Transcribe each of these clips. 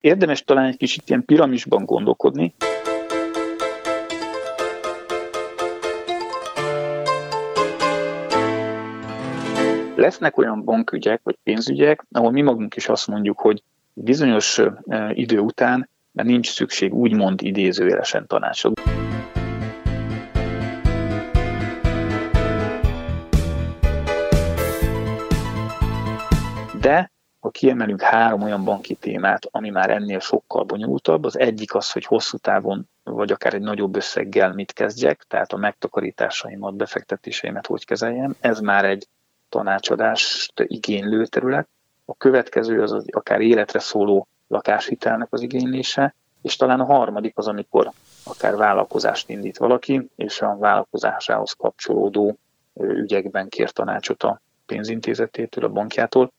Érdemes talán egy kicsit ilyen piramisban gondolkodni. Lesznek olyan bankügyek vagy pénzügyek, ahol mi magunk is azt mondjuk, hogy bizonyos idő után mert nincs szükség úgymond idézőjelesen tanácsot. De ha kiemelünk három olyan banki témát, ami már ennél sokkal bonyolultabb, az egyik az, hogy hosszú távon vagy akár egy nagyobb összeggel mit kezdjek, tehát a megtakarításaimat, befektetéseimet hogy kezeljem. Ez már egy tanácsadást igénylő terület. A következő az, az akár életre szóló lakáshitelnek az igénylése, és talán a harmadik az, amikor akár vállalkozást indít valaki, és a vállalkozásához kapcsolódó ügyekben kér tanácsot a pénzintézetétől, a bankjától.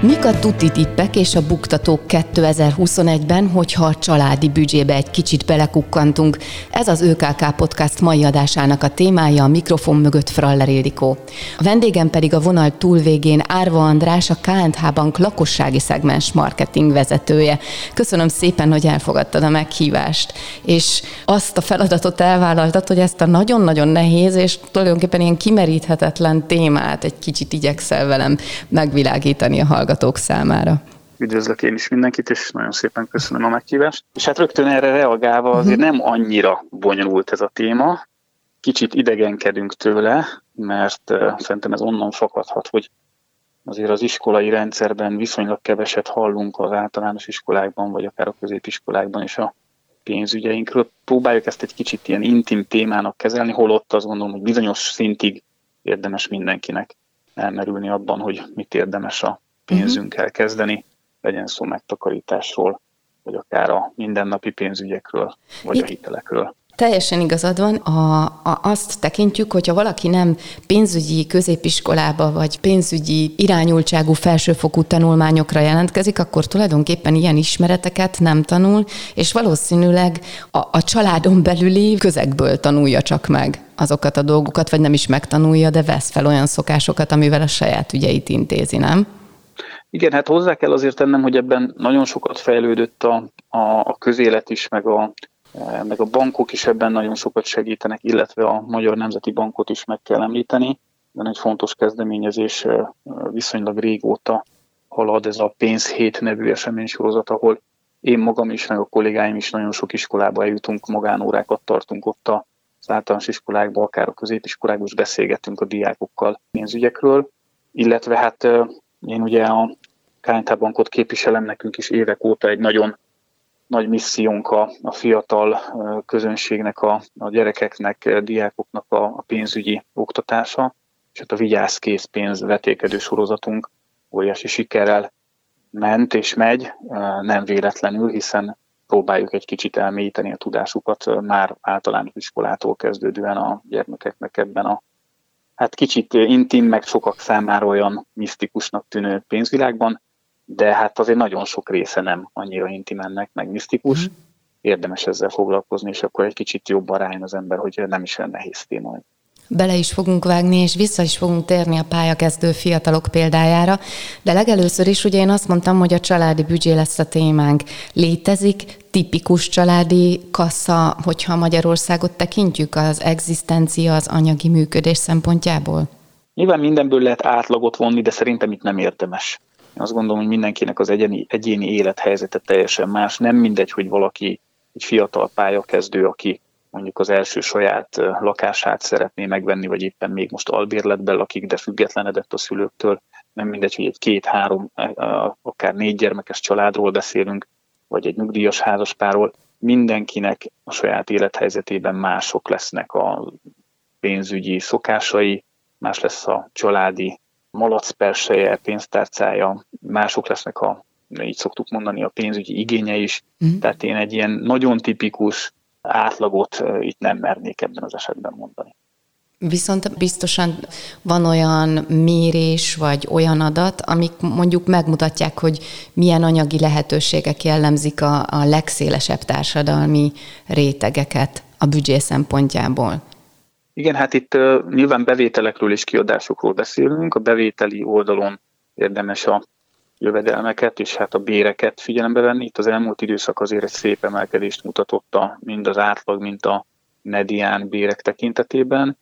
Mik a tuti tippek és a buktatók 2021-ben, hogyha a családi büdzsébe egy kicsit belekukkantunk? Ez az ÖKK Podcast mai adásának a témája, a mikrofon mögött Fraller Ildikó. A vendégem pedig a vonal túlvégén Árva András, a KNH Bank lakossági szegmens marketing vezetője. Köszönöm szépen, hogy elfogadtad a meghívást, és azt a feladatot elvállaltad, hogy ezt a nagyon-nagyon nehéz és tulajdonképpen ilyen kimeríthetetlen témát egy kicsit igyekszel velem megvilágítani a hallgatók hallgatók számára. Üdvözlök én is mindenkit, és nagyon szépen köszönöm a meghívást. És hát rögtön erre reagálva azért nem annyira bonyolult ez a téma, kicsit idegenkedünk tőle, mert szerintem ez onnan fakadhat, hogy azért az iskolai rendszerben viszonylag keveset hallunk az általános iskolákban, vagy akár a középiskolákban is a pénzügyeinkről. Próbáljuk ezt egy kicsit ilyen intim témának kezelni, holott azt gondolom, hogy bizonyos szintig érdemes mindenkinek elmerülni abban, hogy mit érdemes a pénzünkkel kezdeni, legyen szó megtakarításról, vagy akár a mindennapi pénzügyekről, vagy Itt a hitelekről. Teljesen igazad van. A, a, azt tekintjük, hogyha valaki nem pénzügyi középiskolába vagy pénzügyi irányultságú felsőfokú tanulmányokra jelentkezik, akkor tulajdonképpen ilyen ismereteket nem tanul, és valószínűleg a, a családon belüli közegből tanulja csak meg azokat a dolgokat, vagy nem is megtanulja, de vesz fel olyan szokásokat, amivel a saját ügyeit intézi, nem? Igen, hát hozzá kell azért tennem, hogy ebben nagyon sokat fejlődött a, a, a közélet is, meg a, e, meg a bankok is ebben nagyon sokat segítenek, illetve a Magyar Nemzeti Bankot is meg kell említeni. De egy fontos kezdeményezés e, viszonylag régóta halad ez a Pénzhét nevű eseménysorozat, ahol én magam is, meg a kollégáim is nagyon sok iskolába eljutunk, magánórákat tartunk ott az általános iskolákban, akár a középiskolákban is beszélgetünk a diákokkal pénzügyekről, illetve hát e, én ugye a KNT bankot képviselem, nekünk is évek óta egy nagyon nagy missziónk a, a fiatal közönségnek, a, a gyerekeknek, diákoknak a, a pénzügyi oktatása, és hát a Vigyáz készpénz vetékedő sorozatunk óriási sikerrel ment és megy, nem véletlenül, hiszen próbáljuk egy kicsit elmélyíteni a tudásukat már általános iskolától kezdődően a gyermekeknek ebben a hát kicsit intim, meg sokak számára olyan misztikusnak tűnő pénzvilágban, de hát azért nagyon sok része nem annyira intim ennek, meg misztikus. Mm. Érdemes ezzel foglalkozni, és akkor egy kicsit jobban rájön az ember, hogy nem is olyan nehéz téma bele is fogunk vágni, és vissza is fogunk térni a pályakezdő fiatalok példájára. De legelőször is ugye én azt mondtam, hogy a családi büdzsé lesz a témánk. Létezik tipikus családi kassa, hogyha Magyarországot tekintjük az egzisztencia, az anyagi működés szempontjából? Nyilván mindenből lehet átlagot vonni, de szerintem itt nem érdemes. Én azt gondolom, hogy mindenkinek az egyéni, egyéni élethelyzete teljesen más. Nem mindegy, hogy valaki egy fiatal pályakezdő, aki mondjuk az első saját lakását szeretné megvenni, vagy éppen még most albérletben lakik, de függetlenedett a szülőktől. Nem mindegy, hogy egy két-három, akár négy gyermekes családról beszélünk, vagy egy nyugdíjas házaspárról. Mindenkinek a saját élethelyzetében mások lesznek a pénzügyi szokásai, más lesz a családi malacperseje, pénztárcája, mások lesznek a, így szoktuk mondani, a pénzügyi igénye is. Mm. Tehát én egy ilyen nagyon tipikus átlagot itt nem mernék ebben az esetben mondani. Viszont biztosan van olyan mérés, vagy olyan adat, amik mondjuk megmutatják, hogy milyen anyagi lehetőségek jellemzik a, a legszélesebb társadalmi rétegeket a büdzsé szempontjából. Igen, hát itt uh, nyilván bevételekről és kiadásokról beszélünk. A bevételi oldalon érdemes a jövedelmeket és hát a béreket figyelembe venni. Itt az elmúlt időszak azért egy szép emelkedést mutatott a, mind az átlag, mint a medián bérek tekintetében,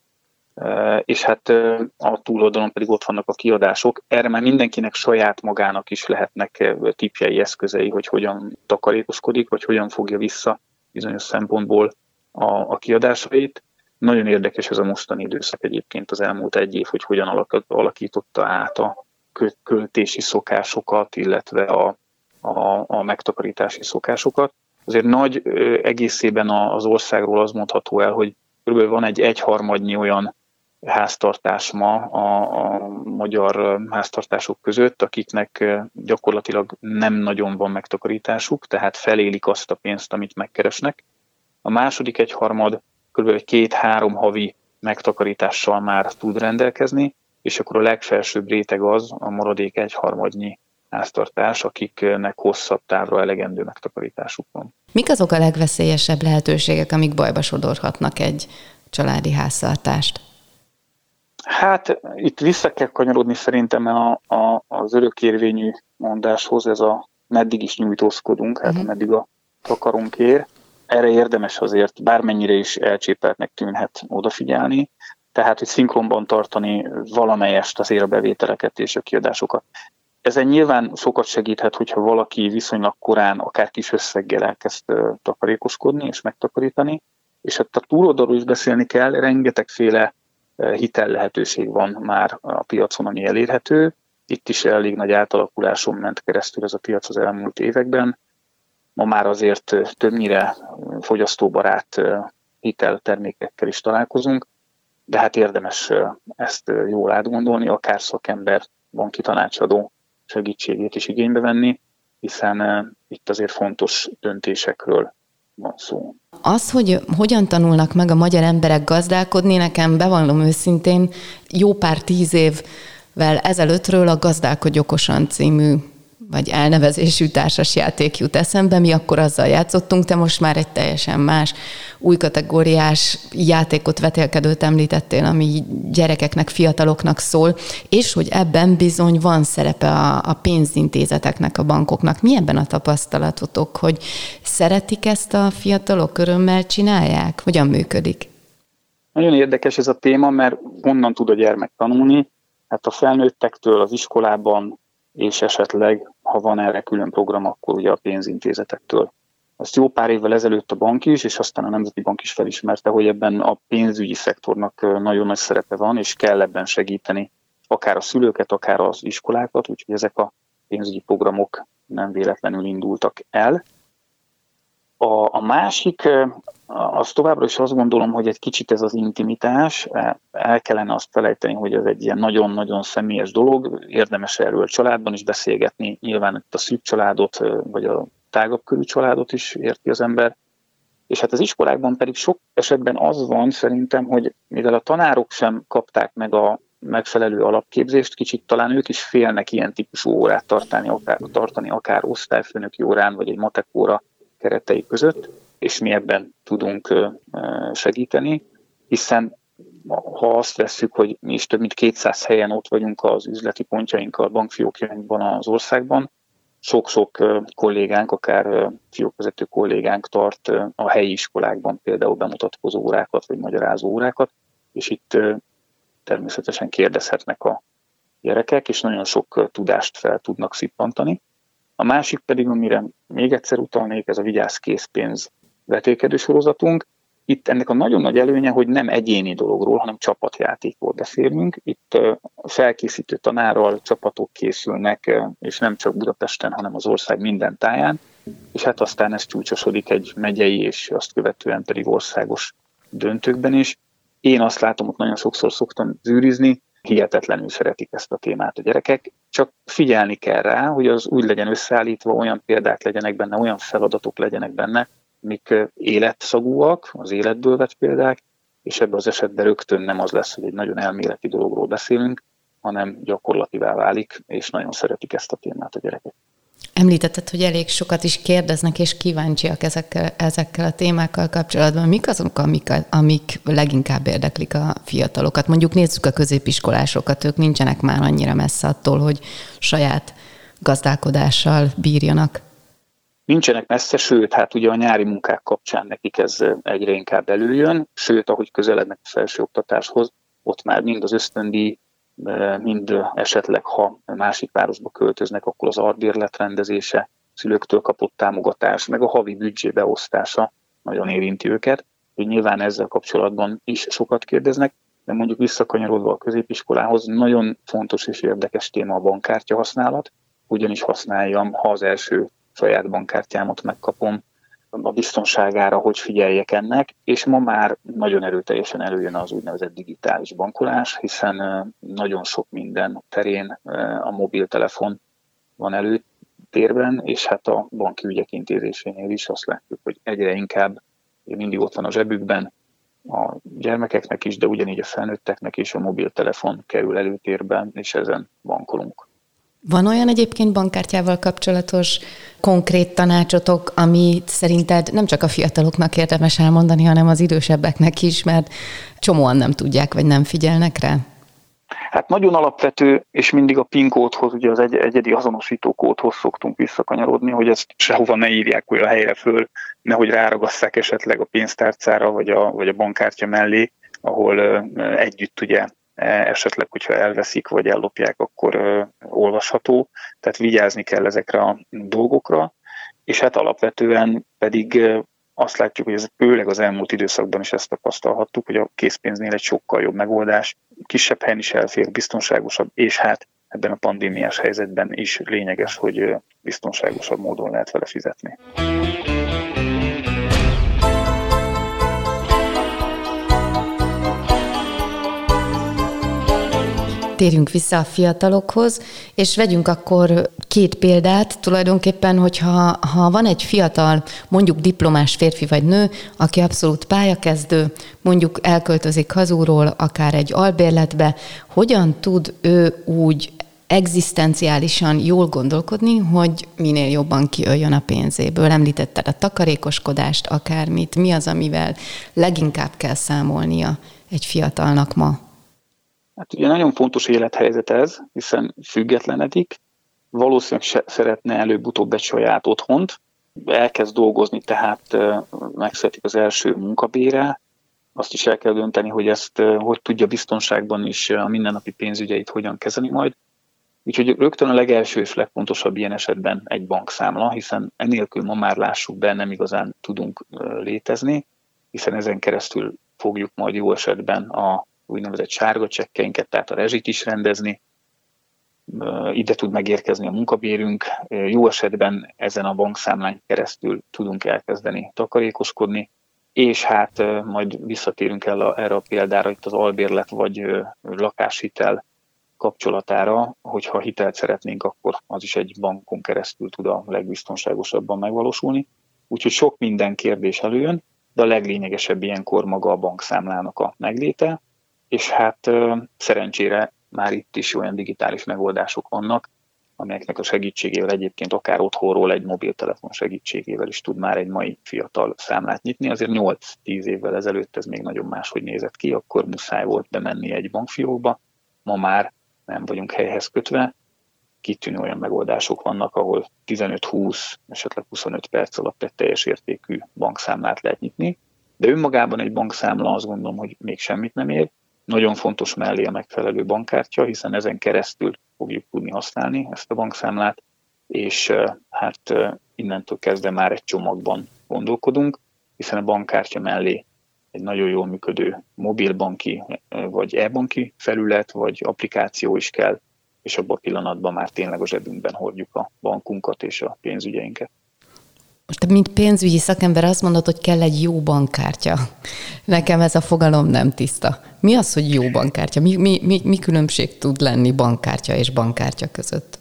és hát a túloldalon pedig ott vannak a kiadások. Erre már mindenkinek saját magának is lehetnek tipjei, eszközei, hogy hogyan takarékoskodik, vagy hogyan fogja vissza bizonyos szempontból a, a kiadásait. Nagyon érdekes ez a mostani időszak egyébként az elmúlt egy év, hogy hogyan alakította át a költési szokásokat, illetve a, a, a megtakarítási szokásokat. Azért nagy egészében az országról az mondható el, hogy kb. van egy egyharmadnyi olyan háztartás ma a, a magyar háztartások között, akiknek gyakorlatilag nem nagyon van megtakarításuk, tehát felélik azt a pénzt, amit megkeresnek. A második egyharmad kb. két-három havi megtakarítással már tud rendelkezni, és akkor a legfelsőbb réteg az a maradék egyharmadnyi háztartás, akiknek hosszabb távra elegendő megtakarításuk van. Mik azok a legveszélyesebb lehetőségek, amik bajba sodorhatnak egy családi háztartást? Hát itt vissza kell kanyarodni szerintem a, a, az örökérvényű mondáshoz, ez a meddig is nyújtózkodunk, hát uh-huh. meddig a takarunk ér. Erre érdemes azért, bármennyire is elcsépeltnek tűnhet odafigyelni, tehát hogy szinkronban tartani valamelyest azért a bevételeket és a kiadásokat. Ezen nyilván sokat segíthet, hogyha valaki viszonylag korán, akár kis összeggel elkezd takarékoskodni és megtakarítani, és hát a túloldalról is beszélni kell, rengetegféle hitel lehetőség van már a piacon, ami elérhető. Itt is elég nagy átalakuláson ment keresztül ez a piac az elmúlt években. Ma már azért többnyire fogyasztóbarát hiteltermékekkel is találkozunk, de hát érdemes ezt jól átgondolni, akár szakember, banki tanácsadó segítségét is igénybe venni, hiszen itt azért fontos döntésekről van szó. Az, hogy hogyan tanulnak meg a magyar emberek gazdálkodni, nekem bevallom őszintén, jó pár tíz évvel ezelőttről a Gazdálkodj okosan című vagy elnevezésű társasjáték jut eszembe, mi akkor azzal játszottunk, te most már egy teljesen más, új kategóriás játékot, vetélkedőt említettél, ami gyerekeknek, fiataloknak szól, és hogy ebben bizony van szerepe a, a pénzintézeteknek, a bankoknak. Mi ebben a tapasztalatotok, hogy szeretik ezt a fiatalok, örömmel csinálják? Hogyan működik? Nagyon érdekes ez a téma, mert honnan tud a gyermek tanulni? Hát a felnőttektől az iskolában és esetleg, ha van erre külön program, akkor ugye a pénzintézetektől. Azt jó pár évvel ezelőtt a bank is, és aztán a Nemzeti Bank is felismerte, hogy ebben a pénzügyi szektornak nagyon nagy szerepe van, és kell ebben segíteni akár a szülőket, akár az iskolákat, úgyhogy ezek a pénzügyi programok nem véletlenül indultak el. A, a másik, az továbbra is azt gondolom, hogy egy kicsit ez az intimitás, el kellene azt felejteni, hogy ez egy ilyen nagyon-nagyon személyes dolog, érdemes erről családban is beszélgetni, nyilván itt a szűk családot, vagy a tágabb körű családot is érti az ember, és hát az iskolákban pedig sok esetben az van szerintem, hogy mivel a tanárok sem kapták meg a megfelelő alapképzést, kicsit talán ők is félnek ilyen típusú órát tartani, akár, tartani, akár osztályfőnöki órán, vagy egy matekóra keretei között, és mi ebben tudunk segíteni, hiszen ha azt vesszük, hogy mi is több mint 200 helyen ott vagyunk az üzleti pontjainkkal, bankfiókjainkban az országban, sok-sok kollégánk, akár fiókvezető kollégánk tart a helyi iskolákban például bemutatkozó órákat, vagy magyarázó órákat, és itt természetesen kérdezhetnek a gyerekek, és nagyon sok tudást fel tudnak szippantani. A másik pedig, amire még egyszer utalnék, ez a vigyáz készpénz vetélkedő sorozatunk. Itt ennek a nagyon nagy előnye, hogy nem egyéni dologról, hanem csapatjátékról beszélünk. Itt felkészítő tanárral csapatok készülnek, és nem csak Budapesten, hanem az ország minden táján, és hát aztán ez csúcsosodik egy megyei, és azt követően pedig országos döntőkben is. Én azt látom, hogy nagyon sokszor szoktam zűrizni, hihetetlenül szeretik ezt a témát a gyerekek, csak figyelni kell rá, hogy az úgy legyen összeállítva, olyan példák legyenek benne, olyan feladatok legyenek benne, mik életszagúak, az életből vett példák, és ebben az esetben rögtön nem az lesz, hogy egy nagyon elméleti dologról beszélünk, hanem gyakorlativá válik, és nagyon szeretik ezt a témát a gyerekek. Említetted, hogy elég sokat is kérdeznek és kíváncsiak ezekkel, ezekkel a témákkal kapcsolatban. Mik azok, amik, amik leginkább érdeklik a fiatalokat? Mondjuk nézzük a középiskolásokat, ők nincsenek már annyira messze attól, hogy saját gazdálkodással bírjanak. Nincsenek messze, sőt, hát ugye a nyári munkák kapcsán nekik ez egyre inkább előjön, sőt, ahogy közelednek a felsőoktatáshoz, ott már mind az ösztöndi mind esetleg, ha másik városba költöznek, akkor az ardbérlet rendezése, szülőktől kapott támogatás, meg a havi büdzsé beosztása nagyon érinti őket. Úgy nyilván ezzel kapcsolatban is sokat kérdeznek, de mondjuk visszakanyarodva a középiskolához, nagyon fontos és érdekes téma a bankkártya használat, ugyanis használjam, ha az első saját bankkártyámat megkapom, a biztonságára, hogy figyeljek ennek, és ma már nagyon erőteljesen előjön az úgynevezett digitális bankolás, hiszen nagyon sok minden terén a mobiltelefon van előtérben, és hát a banki ügyek intézésénél is azt látjuk, hogy egyre inkább mindig ott van a zsebükben, a gyermekeknek is, de ugyanígy a felnőtteknek is a mobiltelefon kerül előtérben, és ezen bankolunk. Van olyan egyébként bankkártyával kapcsolatos konkrét tanácsotok, amit szerinted nem csak a fiataloknak érdemes elmondani, hanem az idősebbeknek is, mert csomóan nem tudják, vagy nem figyelnek rá? Hát nagyon alapvető, és mindig a PIN kódhoz, ugye az egy, egyedi azonosító kódhoz szoktunk visszakanyarodni, hogy ezt sehova ne írják olyan helyre föl, nehogy ráragasszák esetleg a pénztárcára, vagy a, vagy a bankkártya mellé, ahol együtt ugye esetleg, hogyha elveszik vagy ellopják, akkor olvasható, tehát vigyázni kell ezekre a dolgokra, és hát alapvetően pedig azt látjuk, hogy ez főleg az elmúlt időszakban is ezt tapasztalhattuk, hogy a készpénznél egy sokkal jobb megoldás, kisebb helyen is elfér, biztonságosabb, és hát ebben a pandémiás helyzetben is lényeges, hogy biztonságosabb módon lehet vele fizetni. Térjünk vissza a fiatalokhoz, és vegyünk akkor két példát. Tulajdonképpen, hogyha ha van egy fiatal, mondjuk diplomás férfi vagy nő, aki abszolút pályakezdő, mondjuk elköltözik hazúról, akár egy albérletbe, hogyan tud ő úgy egzisztenciálisan jól gondolkodni, hogy minél jobban kiöljön a pénzéből. Említetted a takarékoskodást, akármit. Mi az, amivel leginkább kell számolnia egy fiatalnak ma? Hát ugye nagyon fontos élethelyzet ez, hiszen függetlenedik, valószínűleg se szeretne előbb-utóbb egy saját otthont, elkezd dolgozni, tehát megszületik az első munkabére, azt is el kell dönteni, hogy ezt hogy tudja biztonságban is a mindennapi pénzügyeit hogyan kezeli majd. Úgyhogy rögtön a legelső és legfontosabb ilyen esetben egy bankszámla, hiszen enélkül ma már lássuk be, nem igazán tudunk létezni, hiszen ezen keresztül fogjuk majd jó esetben a úgynevezett sárga csekkeinket, tehát a rezsit is rendezni, ide tud megérkezni a munkabérünk, jó esetben ezen a bankszámlán keresztül tudunk elkezdeni takarékoskodni, és hát majd visszatérünk el a, erre a példára, itt az albérlet vagy lakáshitel kapcsolatára, hogyha hitelt szeretnénk, akkor az is egy bankon keresztül tud a legbiztonságosabban megvalósulni. Úgyhogy sok minden kérdés előjön, de a leglényegesebb ilyenkor maga a bankszámlának a megléte, és hát szerencsére már itt is olyan digitális megoldások vannak, amelyeknek a segítségével egyébként akár otthonról egy mobiltelefon segítségével is tud már egy mai fiatal számlát nyitni. Azért 8-10 évvel ezelőtt ez még nagyon máshogy nézett ki, akkor muszáj volt bemenni egy bankfiókba, ma már nem vagyunk helyhez kötve, kitűnő olyan megoldások vannak, ahol 15-20, esetleg 25 perc alatt egy teljes értékű bankszámlát lehet nyitni, de önmagában egy bankszámla azt gondolom, hogy még semmit nem ér, nagyon fontos mellé a megfelelő bankkártya, hiszen ezen keresztül fogjuk tudni használni ezt a bankszámlát, és hát innentől kezdve már egy csomagban gondolkodunk, hiszen a bankkártya mellé egy nagyon jól működő mobilbanki vagy e-banki felület vagy applikáció is kell, és abban a pillanatban már tényleg a zsebünkben hordjuk a bankunkat és a pénzügyeinket. Most mint pénzügyi szakember azt mondod, hogy kell egy jó bankkártya. Nekem ez a fogalom nem tiszta. Mi az, hogy jó bankkártya? Mi, mi, mi, mi különbség tud lenni bankkártya és bankkártya között?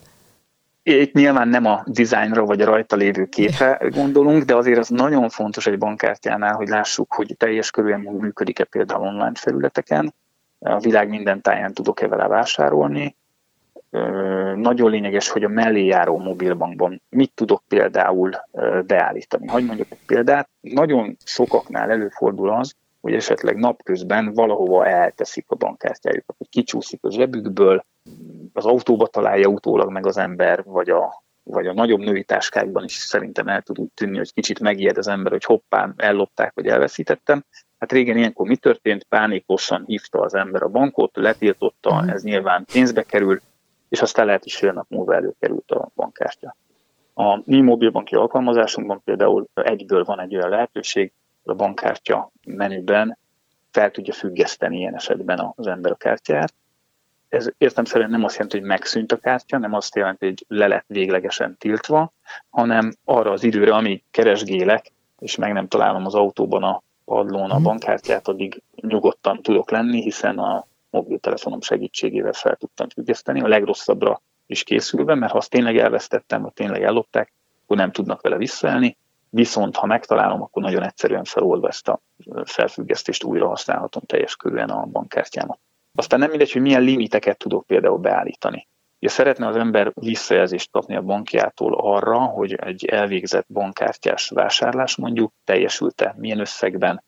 Itt nyilván nem a dizájnra vagy a rajta lévő képe gondolunk, de azért az nagyon fontos egy bankkártyánál, hogy lássuk, hogy teljes körülön működik-e például online felületeken, a világ minden táján tudok-e vele vásárolni, nagyon lényeges, hogy a mellé járó mobilbankban mit tudok például beállítani. Hogy mondjuk egy példát, nagyon sokaknál előfordul az, hogy esetleg napközben valahova elteszik a bankkártyájukat, hogy kicsúszik a zsebükből, az autóba találja utólag meg az ember, vagy a, vagy a nagyobb női táskákban is szerintem el tud úgy tűnni, hogy kicsit megijed az ember, hogy hoppán ellopták, vagy elveszítettem. Hát régen ilyenkor mi történt? Pánikosan hívta az ember a bankot, letiltotta, mm. ez nyilván pénzbe kerül, és aztán lehet is fél nap múlva előkerült a bankkártya. A mi mobilbanki alkalmazásunkban például egyből van egy olyan lehetőség, a bankkártya menüben fel tudja függeszteni ilyen esetben az ember a kártyát. Ez értem szerint nem azt jelenti, hogy megszűnt a kártya, nem azt jelenti, hogy le lett véglegesen tiltva, hanem arra az időre, amíg keresgélek, és meg nem találom az autóban a padlón a mhm. bankkártyát, addig nyugodtan tudok lenni, hiszen a mobiltelefonom segítségével fel tudtam függeszteni, a legrosszabbra is készülve, mert ha azt tényleg elvesztettem, vagy tényleg ellopták, akkor nem tudnak vele visszaelni, viszont ha megtalálom, akkor nagyon egyszerűen feloldva ezt a felfüggesztést újra használhatom teljes körülön a bankkártyámat. Aztán nem mindegy, hogy milyen limiteket tudok például beállítani. Ugye szeretne az ember visszajelzést kapni a bankjától arra, hogy egy elvégzett bankkártyás vásárlás mondjuk teljesült-e, milyen összegben,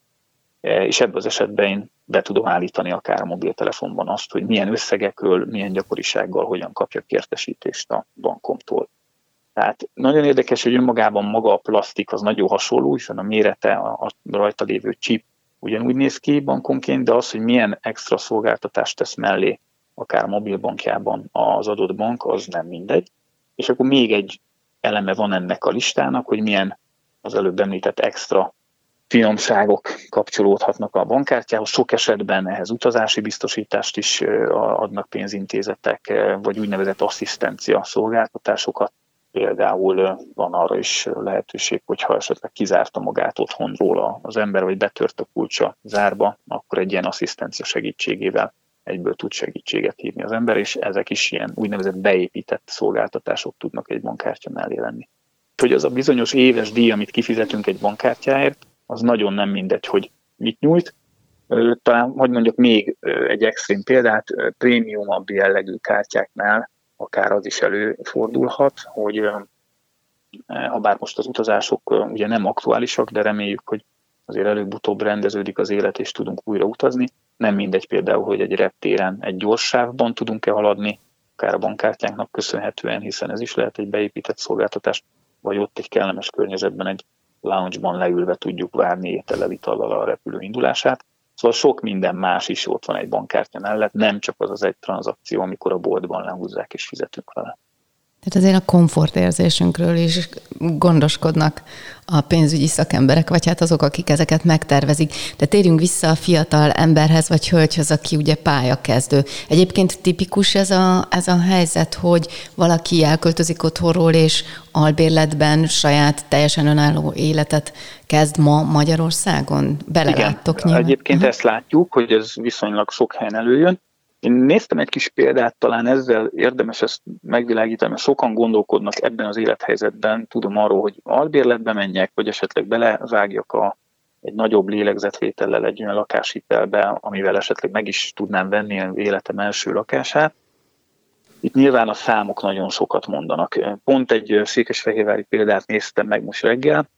és ebben az esetben én be tudom állítani akár a mobiltelefonban azt, hogy milyen összegekről, milyen gyakorisággal hogyan kapjak értesítést a bankomtól. Tehát nagyon érdekes, hogy önmagában maga a plastik az nagyon hasonló, hiszen a mérete, a rajta lévő chip ugyanúgy néz ki bankonként, de az, hogy milyen extra szolgáltatást tesz mellé, akár a mobilbankjában az adott bank, az nem mindegy. És akkor még egy eleme van ennek a listának, hogy milyen az előbb említett extra finomságok kapcsolódhatnak a bankkártyához. Sok esetben ehhez utazási biztosítást is adnak pénzintézetek, vagy úgynevezett asszisztencia szolgáltatásokat. Például van arra is lehetőség, hogyha esetleg kizárta magát otthonról az ember, vagy betört a kulcsa zárba, akkor egy ilyen asszisztencia segítségével egyből tud segítséget hívni az ember, és ezek is ilyen úgynevezett beépített szolgáltatások tudnak egy bankkártya mellé lenni. Hogy az a bizonyos éves díj, amit kifizetünk egy bankkártyáért, az nagyon nem mindegy, hogy mit nyújt. Talán, hogy mondjuk még egy extrém példát, prémiumabb jellegű kártyáknál akár az is előfordulhat, hogy ha bár most az utazások ugye nem aktuálisak, de reméljük, hogy azért előbb-utóbb rendeződik az élet, és tudunk újra utazni. Nem mindegy például, hogy egy reptéren egy gyors sávban tudunk-e haladni, akár a bankkártyánknak köszönhetően, hiszen ez is lehet egy beépített szolgáltatás, vagy ott egy kellemes környezetben egy lounge-ban leülve tudjuk várni étellel, itallal a repülő indulását. Szóval sok minden más is ott van egy bankkártya mellett, nem csak az az egy tranzakció, amikor a boltban lehúzzák és fizetünk vele. Tehát azért a komfortérzésünkről is gondoskodnak a pénzügyi szakemberek, vagy hát azok, akik ezeket megtervezik. De térjünk vissza a fiatal emberhez, vagy hölgyhöz, aki ugye pályakezdő. Egyébként tipikus ez a, ez a helyzet, hogy valaki elköltözik otthonról, és albérletben saját teljesen önálló életet kezd ma Magyarországon? Beleláttok nyilván? Egyébként uh-huh. ezt látjuk, hogy ez viszonylag sok helyen előjön. Én néztem egy kis példát, talán ezzel érdemes ezt megvilágítani, mert sokan gondolkodnak ebben az élethelyzetben, tudom arról, hogy albérletbe menjek, vagy esetleg belevágjak a, egy nagyobb lélegzetvétellel egy olyan lakáshitelbe, amivel esetleg meg is tudnám venni életem első lakását. Itt nyilván a számok nagyon sokat mondanak. Pont egy székesfehérvári példát néztem meg most reggel,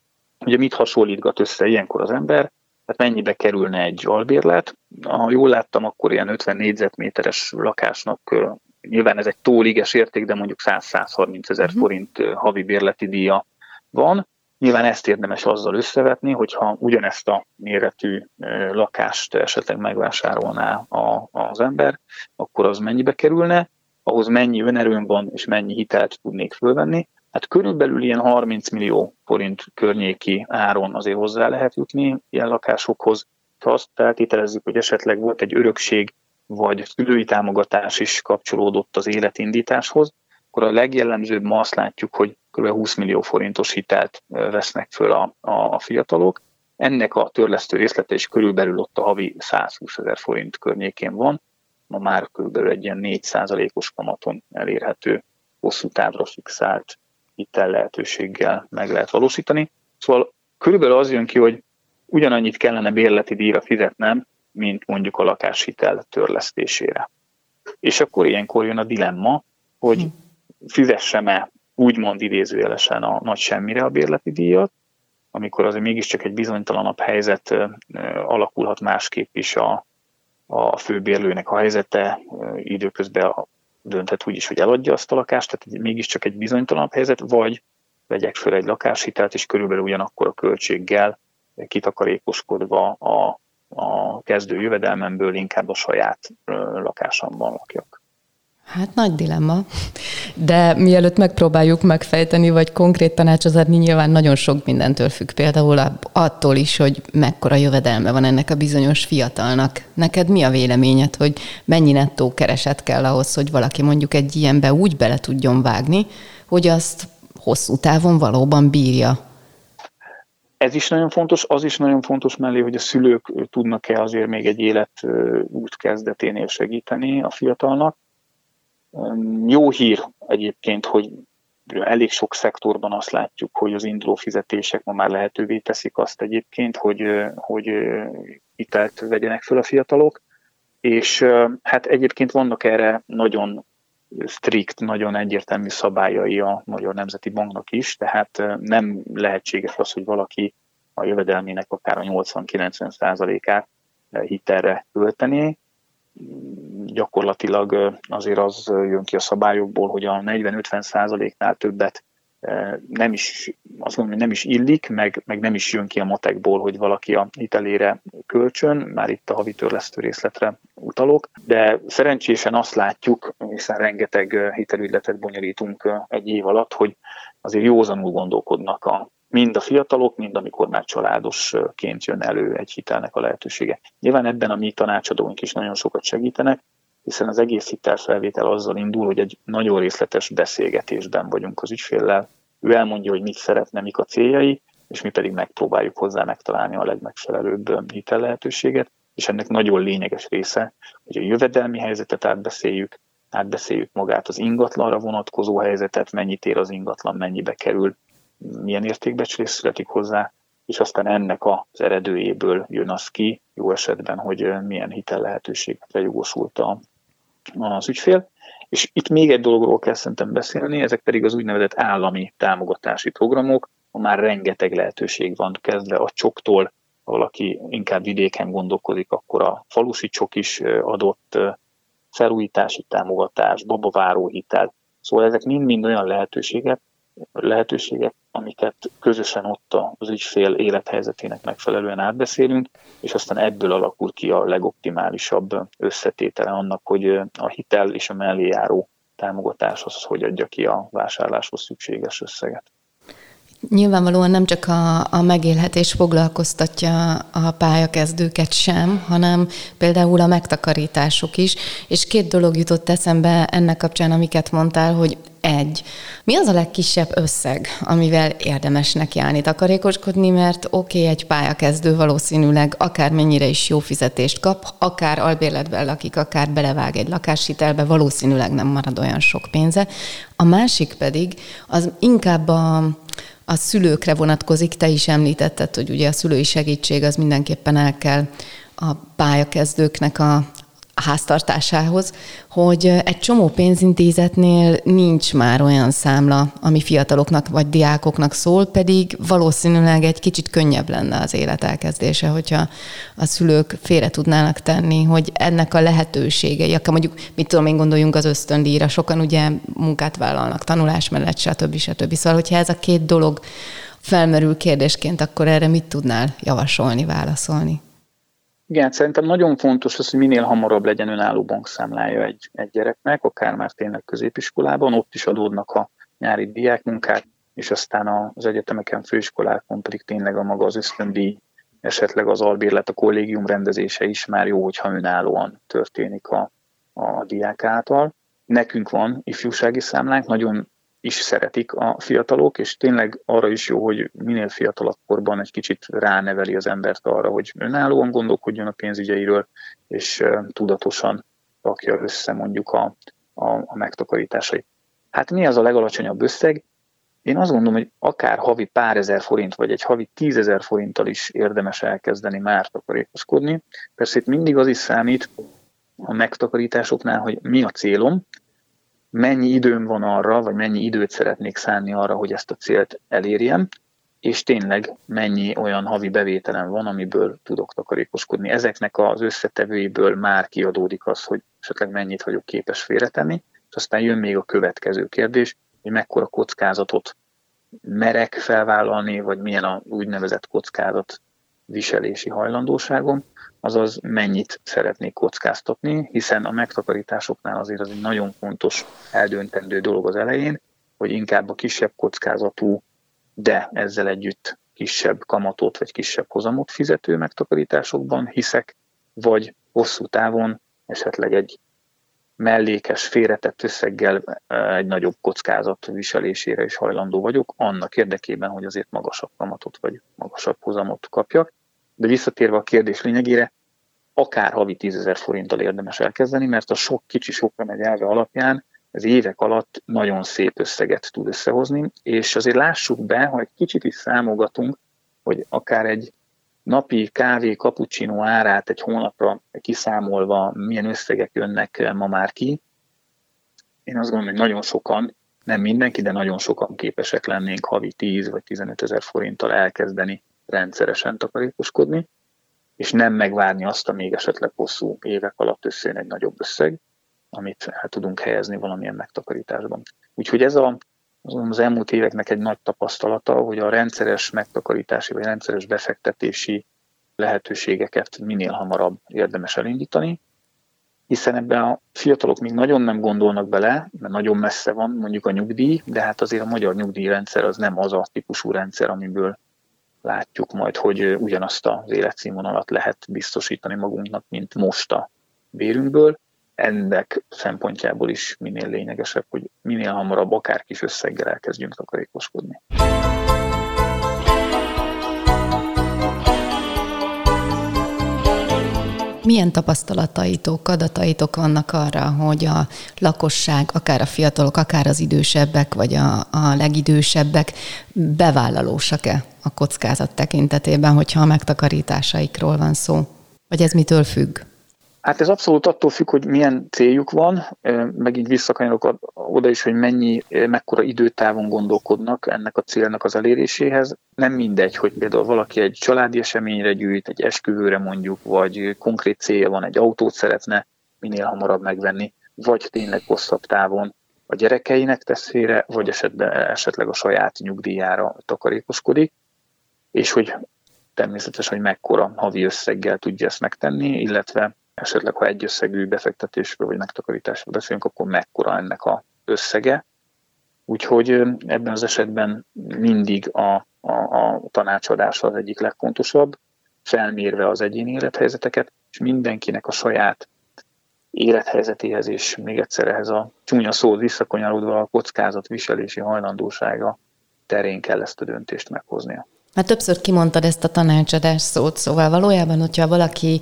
ugye mit hasonlítgat össze ilyenkor az ember, tehát mennyibe kerülne egy albérlet. Ha jól láttam, akkor ilyen 50 négyzetméteres lakásnak nyilván ez egy tóliges érték, de mondjuk 100-130 ezer uh-huh. forint havi bérleti díja van. Nyilván ezt érdemes azzal összevetni, hogyha ugyanezt a méretű lakást esetleg megvásárolná a, az ember, akkor az mennyibe kerülne, ahhoz mennyi önerőm van, és mennyi hitelt tudnék fölvenni. Hát körülbelül ilyen 30 millió forint környéki áron azért hozzá lehet jutni ilyen lakásokhoz. Ha azt feltételezzük, hogy esetleg volt egy örökség, vagy szülői támogatás is kapcsolódott az életindításhoz, akkor a legjellemzőbb ma azt látjuk, hogy kb. 20 millió forintos hitelt vesznek föl a, a fiatalok. Ennek a törlesztő részlete is körülbelül ott a havi 120 ezer forint környékén van. Ma már körülbelül egy ilyen 4 os kamaton elérhető hosszú távra fixált hitel lehetőséggel meg lehet valósítani. Szóval körülbelül az jön ki, hogy ugyanannyit kellene bérleti díjra fizetnem, mint mondjuk a lakáshitel törlesztésére. És akkor ilyenkor jön a dilemma, hogy hm. fizessem-e úgymond idézőjelesen a nagy semmire a bérleti díjat, amikor azért mégiscsak egy bizonytalanabb helyzet alakulhat másképp is a, a főbérlőnek a helyzete, időközben dönthet úgy is, hogy eladja azt a lakást, tehát mégiscsak egy bizonytalanabb helyzet, vagy vegyek föl egy lakáshitelt, és körülbelül ugyanakkor a költséggel kitakarékoskodva a, a kezdő jövedelmemből inkább a saját lakásomban lakjak. Hát nagy dilemma, de mielőtt megpróbáljuk megfejteni, vagy konkrét tanácsot adni, nyilván nagyon sok mindentől függ. Például attól is, hogy mekkora jövedelme van ennek a bizonyos fiatalnak. Neked mi a véleményed, hogy mennyi nettó kereset kell ahhoz, hogy valaki mondjuk egy ilyenbe úgy bele tudjon vágni, hogy azt hosszú távon valóban bírja? Ez is nagyon fontos, az is nagyon fontos mellé, hogy a szülők tudnak-e azért még egy élet út kezdeténél segíteni a fiatalnak jó hír egyébként, hogy elég sok szektorban azt látjuk, hogy az induló fizetések ma már lehetővé teszik azt egyébként, hogy, hogy hitelt vegyenek föl a fiatalok, és hát egyébként vannak erre nagyon strikt, nagyon egyértelmű szabályai a Magyar Nemzeti Banknak is, tehát nem lehetséges az, hogy valaki a jövedelmének akár a 80-90 százalékát hitelre költené, gyakorlatilag azért az jön ki a szabályokból, hogy a 40-50 százaléknál többet nem is, azt mondom, hogy nem is illik, meg, meg nem is jön ki a matekból, hogy valaki a hitelére kölcsön, már itt a havi törlesztő részletre utalok, de szerencsésen azt látjuk, hiszen rengeteg hitelügyletet bonyolítunk egy év alatt, hogy azért józanul gondolkodnak a mind a fiatalok, mind amikor már családosként jön elő egy hitelnek a lehetősége. Nyilván ebben a mi tanácsadóink is nagyon sokat segítenek, hiszen az egész hitelfelvétel azzal indul, hogy egy nagyon részletes beszélgetésben vagyunk az ügyféllel. Ő elmondja, hogy mit szeretne, mik a céljai, és mi pedig megpróbáljuk hozzá megtalálni a legmegfelelőbb hitel lehetőséget, és ennek nagyon lényeges része, hogy a jövedelmi helyzetet átbeszéljük, átbeszéljük magát az ingatlanra vonatkozó helyzetet, mennyit ér az ingatlan, mennyibe kerül, milyen értékbecsülés születik hozzá, és aztán ennek az eredőjéből jön az ki, jó esetben, hogy milyen hitel lehetőségre jogosult az ügyfél. És itt még egy dologról kell szerintem beszélni, ezek pedig az úgynevezett állami támogatási programok, ha már rengeteg lehetőség van, kezdve a csoktól, ha valaki inkább vidéken gondolkodik, akkor a falusi csok is adott felújítási támogatás, babaváró hitel. Szóval ezek mind-mind olyan lehetőségek, lehetőségek, amiket közösen ott az ügyfél élethelyzetének megfelelően átbeszélünk, és aztán ebből alakul ki a legoptimálisabb összetétele annak, hogy a hitel és a mellé járó támogatáshoz hogy adja ki a vásárláshoz szükséges összeget. Nyilvánvalóan nem csak a, a megélhetés foglalkoztatja a pályakezdőket sem, hanem például a megtakarítások is. És két dolog jutott eszembe ennek kapcsán, amiket mondtál, hogy egy. Mi az a legkisebb összeg, amivel érdemes nekiállni takarékoskodni, mert oké, okay, egy pályakezdő valószínűleg akár mennyire is jó fizetést kap, akár albérletben lakik, akár belevág egy lakáshitelbe, valószínűleg nem marad olyan sok pénze. A másik pedig az inkább a, a szülőkre vonatkozik, te is említetted, hogy ugye a szülői segítség az mindenképpen el kell a pályakezdőknek a, háztartásához, hogy egy csomó pénzintézetnél nincs már olyan számla, ami fiataloknak vagy diákoknak szól, pedig valószínűleg egy kicsit könnyebb lenne az élet elkezdése, hogyha a szülők félre tudnának tenni, hogy ennek a lehetőségei, akár mondjuk, mit tudom én, gondoljunk az ösztöndíjra, sokan ugye munkát vállalnak, tanulás mellett, stb. stb. Szóval, hogyha ez a két dolog felmerül kérdésként, akkor erre mit tudnál javasolni, válaszolni? Igen, szerintem nagyon fontos az, hogy minél hamarabb legyen önálló bankszámlája egy, egy gyereknek, akár már tényleg középiskolában, ott is adódnak a nyári diákmunkák, és aztán az egyetemeken, főiskolákon pedig tényleg a maga az ösztöndíj, esetleg az albérlet, a kollégium rendezése is már jó, hogyha önállóan történik a, a diák által. Nekünk van ifjúsági számlánk, nagyon is szeretik a fiatalok, és tényleg arra is jó, hogy minél fiatalabb korban egy kicsit ráneveli az embert arra, hogy önállóan gondolkodjon a pénzügyeiről, és tudatosan rakja össze mondjuk a, a, a megtakarításait. Hát mi az a legalacsonyabb összeg? Én azt gondolom, hogy akár havi pár ezer forint, vagy egy havi tízezer forinttal is érdemes elkezdeni már takarékoskodni. Persze itt mindig az is számít a megtakarításoknál, hogy mi a célom, mennyi időm van arra, vagy mennyi időt szeretnék szánni arra, hogy ezt a célt elérjem, és tényleg mennyi olyan havi bevételem van, amiből tudok takarékoskodni. Ezeknek az összetevőiből már kiadódik az, hogy esetleg mennyit vagyok képes félretenni, és aztán jön még a következő kérdés, hogy mekkora kockázatot merek felvállalni, vagy milyen a úgynevezett kockázat viselési hajlandóságom, azaz mennyit szeretnék kockáztatni, hiszen a megtakarításoknál azért az egy nagyon fontos eldöntendő dolog az elején, hogy inkább a kisebb kockázatú, de ezzel együtt kisebb kamatot vagy kisebb hozamot fizető megtakarításokban hiszek, vagy hosszú távon esetleg egy mellékes, félretett összeggel egy nagyobb kockázat viselésére is hajlandó vagyok, annak érdekében, hogy azért magasabb kamatot vagy magasabb hozamot kapjak. De visszatérve a kérdés lényegére, akár havi 10 ezer forinttal érdemes elkezdeni, mert a sok kicsi sokra megy elve alapján ez évek alatt nagyon szép összeget tud összehozni, és azért lássuk be, ha egy kicsit is számogatunk, hogy akár egy napi kávé, cappuccino árát egy hónapra kiszámolva milyen összegek jönnek ma már ki. Én azt gondolom, hogy nagyon sokan, nem mindenki, de nagyon sokan képesek lennénk havi 10 vagy 15 ezer forinttal elkezdeni rendszeresen takarékoskodni, és nem megvárni azt, amíg esetleg hosszú évek alatt összejön egy nagyobb összeg, amit el tudunk helyezni valamilyen megtakarításban. Úgyhogy ez a, az elmúlt éveknek egy nagy tapasztalata, hogy a rendszeres megtakarítási vagy rendszeres befektetési lehetőségeket minél hamarabb érdemes elindítani, hiszen ebben a fiatalok még nagyon nem gondolnak bele, mert nagyon messze van mondjuk a nyugdíj, de hát azért a magyar nyugdíjrendszer az nem az a típusú rendszer, amiből látjuk majd, hogy ugyanazt az életszínvonalat lehet biztosítani magunknak, mint most a bérünkből. Ennek szempontjából is minél lényegesebb, hogy minél hamarabb akár kis összeggel elkezdjünk takarékoskodni. Milyen tapasztalataitok, adataitok vannak arra, hogy a lakosság, akár a fiatalok, akár az idősebbek, vagy a, a legidősebbek bevállalósak-e a kockázat tekintetében, hogyha a megtakarításaikról van szó? Vagy ez mitől függ? Hát ez abszolút attól függ, hogy milyen céljuk van, megint visszakanyarok oda is, hogy mennyi, mekkora időtávon gondolkodnak ennek a célnak az eléréséhez. Nem mindegy, hogy például valaki egy családi eseményre gyűjt, egy esküvőre mondjuk, vagy konkrét célja van, egy autót szeretne minél hamarabb megvenni, vagy tényleg hosszabb távon a gyerekeinek tesz félre, vagy esetben, esetleg a saját nyugdíjára takarékoskodik, és hogy természetesen, hogy mekkora havi összeggel tudja ezt megtenni, illetve esetleg ha egy összegű befektetésről vagy megtakarításról beszélünk, akkor mekkora ennek a összege. Úgyhogy ebben az esetben mindig a, a, a tanácsadás az egyik legfontosabb, felmérve az egyéni élethelyzeteket, és mindenkinek a saját élethelyzetéhez, és még egyszer ehhez a csúnya szó visszakonyarodva a kockázat viselési hajlandósága terén kell ezt a döntést meghoznia. Mert többször kimondtad ezt a tanácsadás szót, szóval valójában, hogyha valaki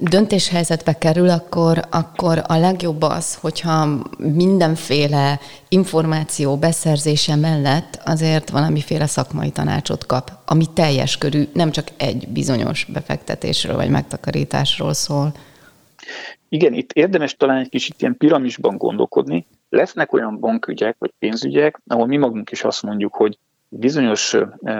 döntéshelyzetbe kerül, akkor, akkor a legjobb az, hogyha mindenféle információ beszerzése mellett azért valamiféle szakmai tanácsot kap, ami teljes körű, nem csak egy bizonyos befektetésről vagy megtakarításról szól. Igen, itt érdemes talán egy kicsit ilyen piramisban gondolkodni. Lesznek olyan bankügyek vagy pénzügyek, ahol mi magunk is azt mondjuk, hogy bizonyos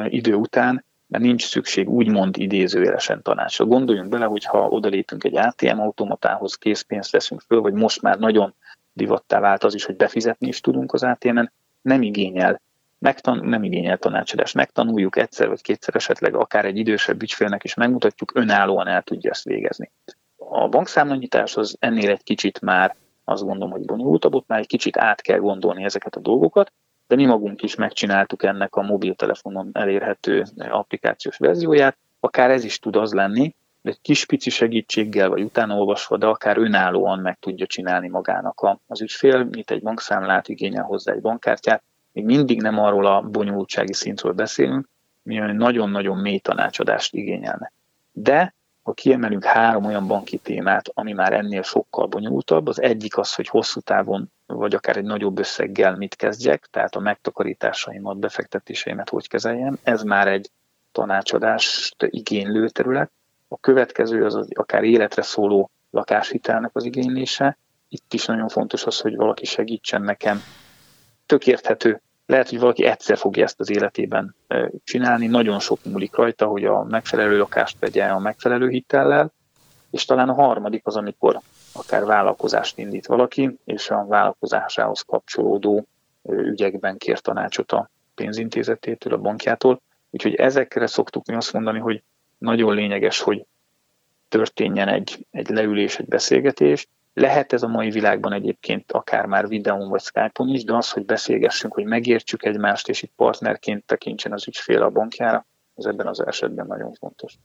idő után mert nincs szükség úgymond idézőjelesen tanácsra. Gondoljunk bele, hogy ha odalépünk egy ATM automatához, készpénzt veszünk föl, vagy most már nagyon divattá vált az is, hogy befizetni is tudunk az ATM-en, nem igényel megtan- nem igényel tanácsadást. Megtanuljuk egyszer vagy kétszer esetleg akár egy idősebb ügyfélnek is megmutatjuk, önállóan el tudja ezt végezni. A bankszámlanyítás az ennél egy kicsit már azt gondolom, hogy bonyolultabb, ott már egy kicsit át kell gondolni ezeket a dolgokat, de mi magunk is megcsináltuk ennek a mobiltelefonon elérhető applikációs verzióját, akár ez is tud az lenni, de egy kis pici segítséggel, vagy utána olvasva, de akár önállóan meg tudja csinálni magának az ügyfél, mint egy bankszámlát igényel hozzá egy bankkártyát, még mindig nem arról a bonyolultsági szintről beszélünk, mi nagyon-nagyon mély tanácsadást igényelne. De ha kiemelünk három olyan banki témát, ami már ennél sokkal bonyolultabb, az egyik az, hogy hosszú távon vagy akár egy nagyobb összeggel mit kezdjek, tehát a megtakarításaimat, befektetéseimet hogy kezeljem. Ez már egy tanácsadást igénylő terület. A következő az, az akár életre szóló lakáshitelnek az igénylése, itt is nagyon fontos az, hogy valaki segítsen nekem. Tök érthető. Lehet, hogy valaki egyszer fogja ezt az életében csinálni, nagyon sok múlik rajta, hogy a megfelelő lakást vegye a megfelelő hitellel, és talán a harmadik az, amikor akár vállalkozást indít valaki, és a vállalkozásához kapcsolódó ügyekben kér tanácsot a pénzintézetétől, a bankjától. Úgyhogy ezekre szoktuk mi azt mondani, hogy nagyon lényeges, hogy történjen egy, egy leülés, egy beszélgetés. Lehet ez a mai világban egyébként akár már videón vagy Skype-on is, de az, hogy beszélgessünk, hogy megértsük egymást, és itt partnerként tekintsen az ügyfél a bankjára, az ebben az esetben nagyon fontos.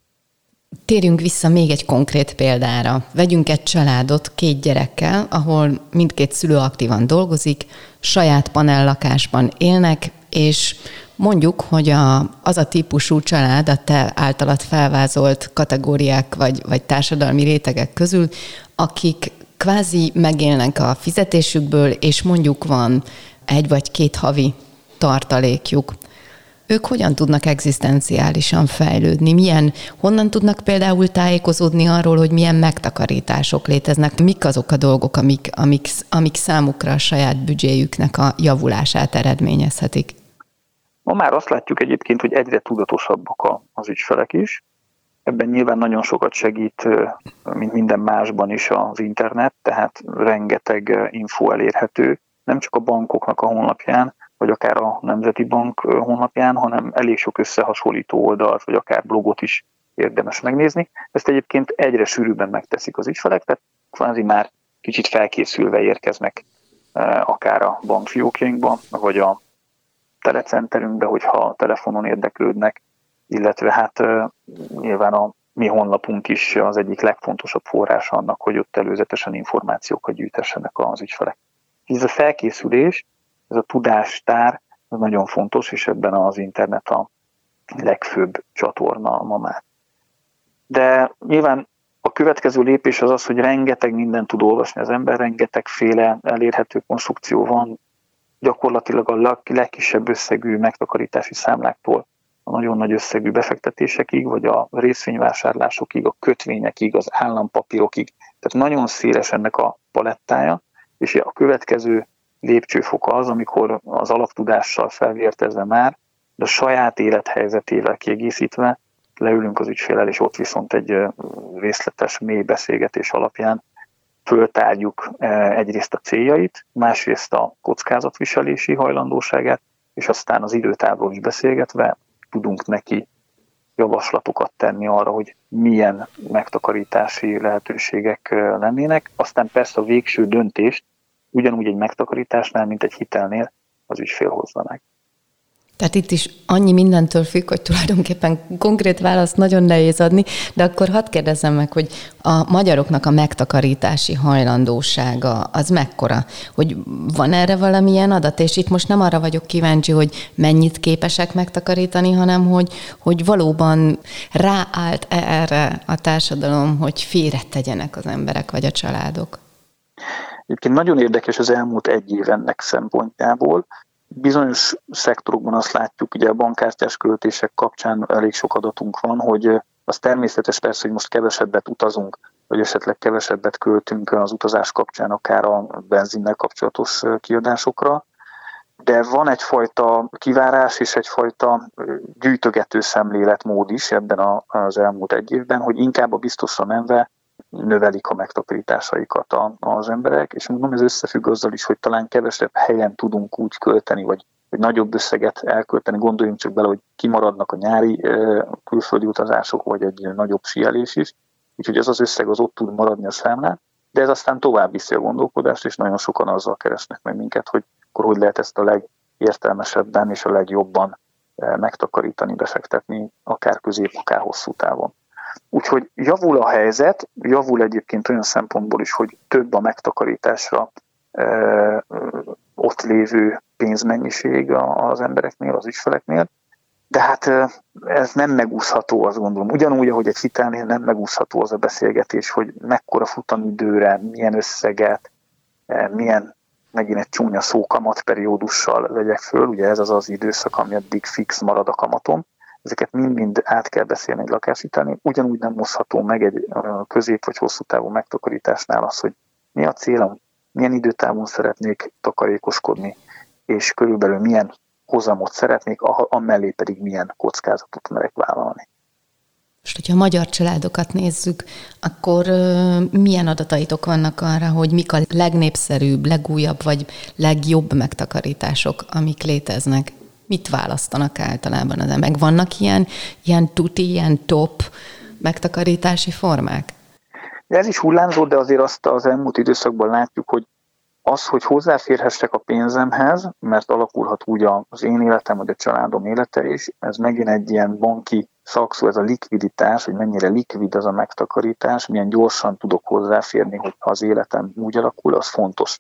Térjünk vissza még egy konkrét példára. Vegyünk egy családot két gyerekkel, ahol mindkét szülő aktívan dolgozik, saját panellakásban élnek, és mondjuk, hogy a, az a típusú család a te általad felvázolt kategóriák vagy, vagy társadalmi rétegek közül, akik kvázi megélnek a fizetésükből, és mondjuk van egy vagy két havi tartalékjuk ők hogyan tudnak egzisztenciálisan fejlődni? Milyen, honnan tudnak például tájékozódni arról, hogy milyen megtakarítások léteznek? Mik azok a dolgok, amik, amik, amik számukra a saját büdzséjüknek a javulását eredményezhetik? Ma már azt látjuk egyébként, hogy egyre tudatosabbak az ügyfelek is. Ebben nyilván nagyon sokat segít, mint minden másban is az internet, tehát rengeteg info elérhető, nem csak a bankoknak a honlapján, vagy akár a Nemzeti Bank honlapján, hanem elég sok összehasonlító oldalt, vagy akár blogot is érdemes megnézni. Ezt egyébként egyre sűrűbben megteszik az ügyfelek, tehát kvázi már kicsit felkészülve érkeznek akár a bankfiókjainkba, vagy a telecenterünkbe, hogyha telefonon érdeklődnek, illetve hát nyilván a mi honlapunk is az egyik legfontosabb forrása annak, hogy ott előzetesen információkat gyűjtessenek az ügyfelek. Ez a felkészülés ez a tudástár az nagyon fontos, és ebben az internet a legfőbb csatorna ma már. De nyilván a következő lépés az az, hogy rengeteg mindent tud olvasni az ember, rengetegféle elérhető konstrukció van, gyakorlatilag a legkisebb összegű megtakarítási számláktól a nagyon nagy összegű befektetésekig, vagy a részvényvásárlásokig, a kötvényekig, az állampapírokig. Tehát nagyon széles ennek a palettája, és a következő lépcsőfok az, amikor az alaptudással felvértezve már, de a saját élethelyzetével kiegészítve leülünk az ügyfélel, és ott viszont egy részletes, mély beszélgetés alapján föltárjuk egyrészt a céljait, másrészt a kockázatviselési hajlandóságát, és aztán az időtávról is beszélgetve tudunk neki javaslatokat tenni arra, hogy milyen megtakarítási lehetőségek lennének. Aztán persze a végső döntést ugyanúgy egy megtakarításnál, mint egy hitelnél az ügyfél hozza meg. Tehát itt is annyi mindentől függ, hogy tulajdonképpen konkrét választ nagyon nehéz adni, de akkor hadd kérdezzem meg, hogy a magyaroknak a megtakarítási hajlandósága az mekkora? Hogy van erre valamilyen adat? És itt most nem arra vagyok kíváncsi, hogy mennyit képesek megtakarítani, hanem hogy, hogy valóban ráállt -e erre a társadalom, hogy félretegyenek az emberek vagy a családok? Egyébként nagyon érdekes az elmúlt egy év ennek szempontjából. Bizonyos szektorokban azt látjuk, ugye a bankkártyás költések kapcsán elég sok adatunk van, hogy az természetes persze, hogy most kevesebbet utazunk, vagy esetleg kevesebbet költünk az utazás kapcsán, akár a benzinnel kapcsolatos kiadásokra, de van egyfajta kivárás és egyfajta gyűjtögető szemléletmód is ebben az elmúlt egy évben, hogy inkább a biztosra menve növelik a megtakarításaikat az emberek, és mondom, ez összefügg azzal is, hogy talán kevesebb helyen tudunk úgy költeni, vagy, vagy nagyobb összeget elkölteni. Gondoljunk csak bele, hogy kimaradnak a nyári külföldi utazások, vagy egy nagyobb sielés is, úgyhogy ez az összeg az ott tud maradni a számlán, de ez aztán tovább viszi a gondolkodást, és nagyon sokan azzal keresnek meg minket, hogy akkor hogy lehet ezt a legértelmesebben és a legjobban megtakarítani, befektetni, akár közép, akár hosszú távon. Úgyhogy javul a helyzet, javul egyébként olyan szempontból is, hogy több a megtakarításra ott lévő pénzmennyiség az embereknél, az ügyfeleknél, de hát ez nem megúszható, azt gondolom. Ugyanúgy, ahogy egy hitelnél nem megúszható az a beszélgetés, hogy mekkora futamidőre, milyen összeget, milyen megint egy csúnya szó kamatperiódussal vegyek föl, ugye ez az az időszak, ami addig fix marad a kamatom, ezeket mind-mind át kell beszélni egy lakáshitelnél. Ugyanúgy nem hozható meg egy közép vagy hosszú távú megtakarításnál az, hogy mi a célom, milyen időtávon szeretnék takarékoskodni, és körülbelül milyen hozamot szeretnék, amellé pedig milyen kockázatot merek vállalni. Most, hogyha a magyar családokat nézzük, akkor milyen adataitok vannak arra, hogy mik a legnépszerűbb, legújabb vagy legjobb megtakarítások, amik léteznek? Mit választanak általában az meg? Vannak ilyen, ilyen tuti, ilyen top megtakarítási formák? Ez is hullámzó, de azért azt az elmúlt időszakban látjuk, hogy az, hogy hozzáférhessek a pénzemhez, mert alakulhat úgy az én életem, vagy a családom élete is, ez megint egy ilyen banki szakszó, ez a likviditás, hogy mennyire likvid az a megtakarítás, milyen gyorsan tudok hozzáférni, hogy az életem úgy alakul, az fontos.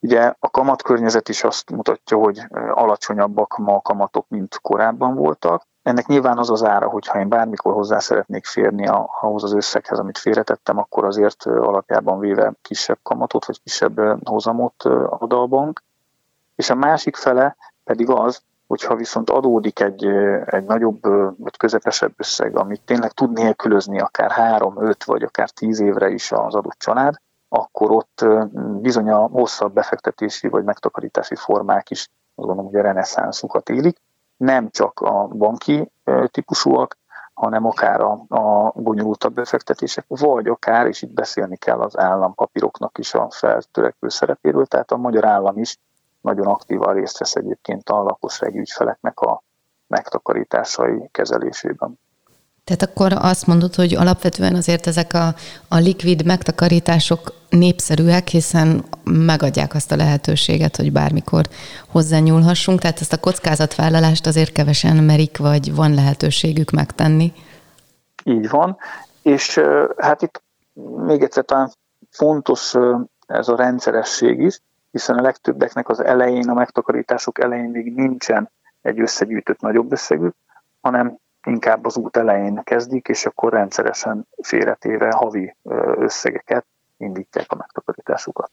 Ugye a kamatkörnyezet is azt mutatja, hogy alacsonyabbak ma a kamatok, mint korábban voltak, ennek nyilván az az ára, hogy ha én bármikor hozzá szeretnék férni ahhoz az összeghez, amit félretettem, akkor azért alapjában véve kisebb kamatot vagy kisebb hozamot ad a bank. És a másik fele pedig az, hogyha viszont adódik egy, egy nagyobb vagy közepesebb összeg, amit tényleg tud nélkülözni akár három, öt vagy akár tíz évre is az adott család, akkor ott bizony a hosszabb befektetési vagy megtakarítási formák is, azt gondolom, hogy a reneszánszukat élik nem csak a banki típusúak, hanem akár a, a bonyolultabb befektetések, vagy akár, és itt beszélni kell az állampapíroknak is a feltörekvő szerepéről, tehát a magyar állam is nagyon aktívan részt vesz egyébként a lakossági ügyfeleknek a megtakarításai kezelésében. Tehát akkor azt mondod, hogy alapvetően azért ezek a, a likvid megtakarítások népszerűek, hiszen megadják azt a lehetőséget, hogy bármikor hozzányúlhassunk, tehát ezt a kockázatvállalást azért kevesen merik, vagy van lehetőségük megtenni. Így van, és hát itt még egyszer talán fontos ez a rendszeresség is, hiszen a legtöbbeknek az elején, a megtakarítások elején még nincsen egy összegyűjtött nagyobb összegük, hanem inkább az út elején kezdik, és akkor rendszeresen félretéve havi összegeket indítják a megtakarításukat.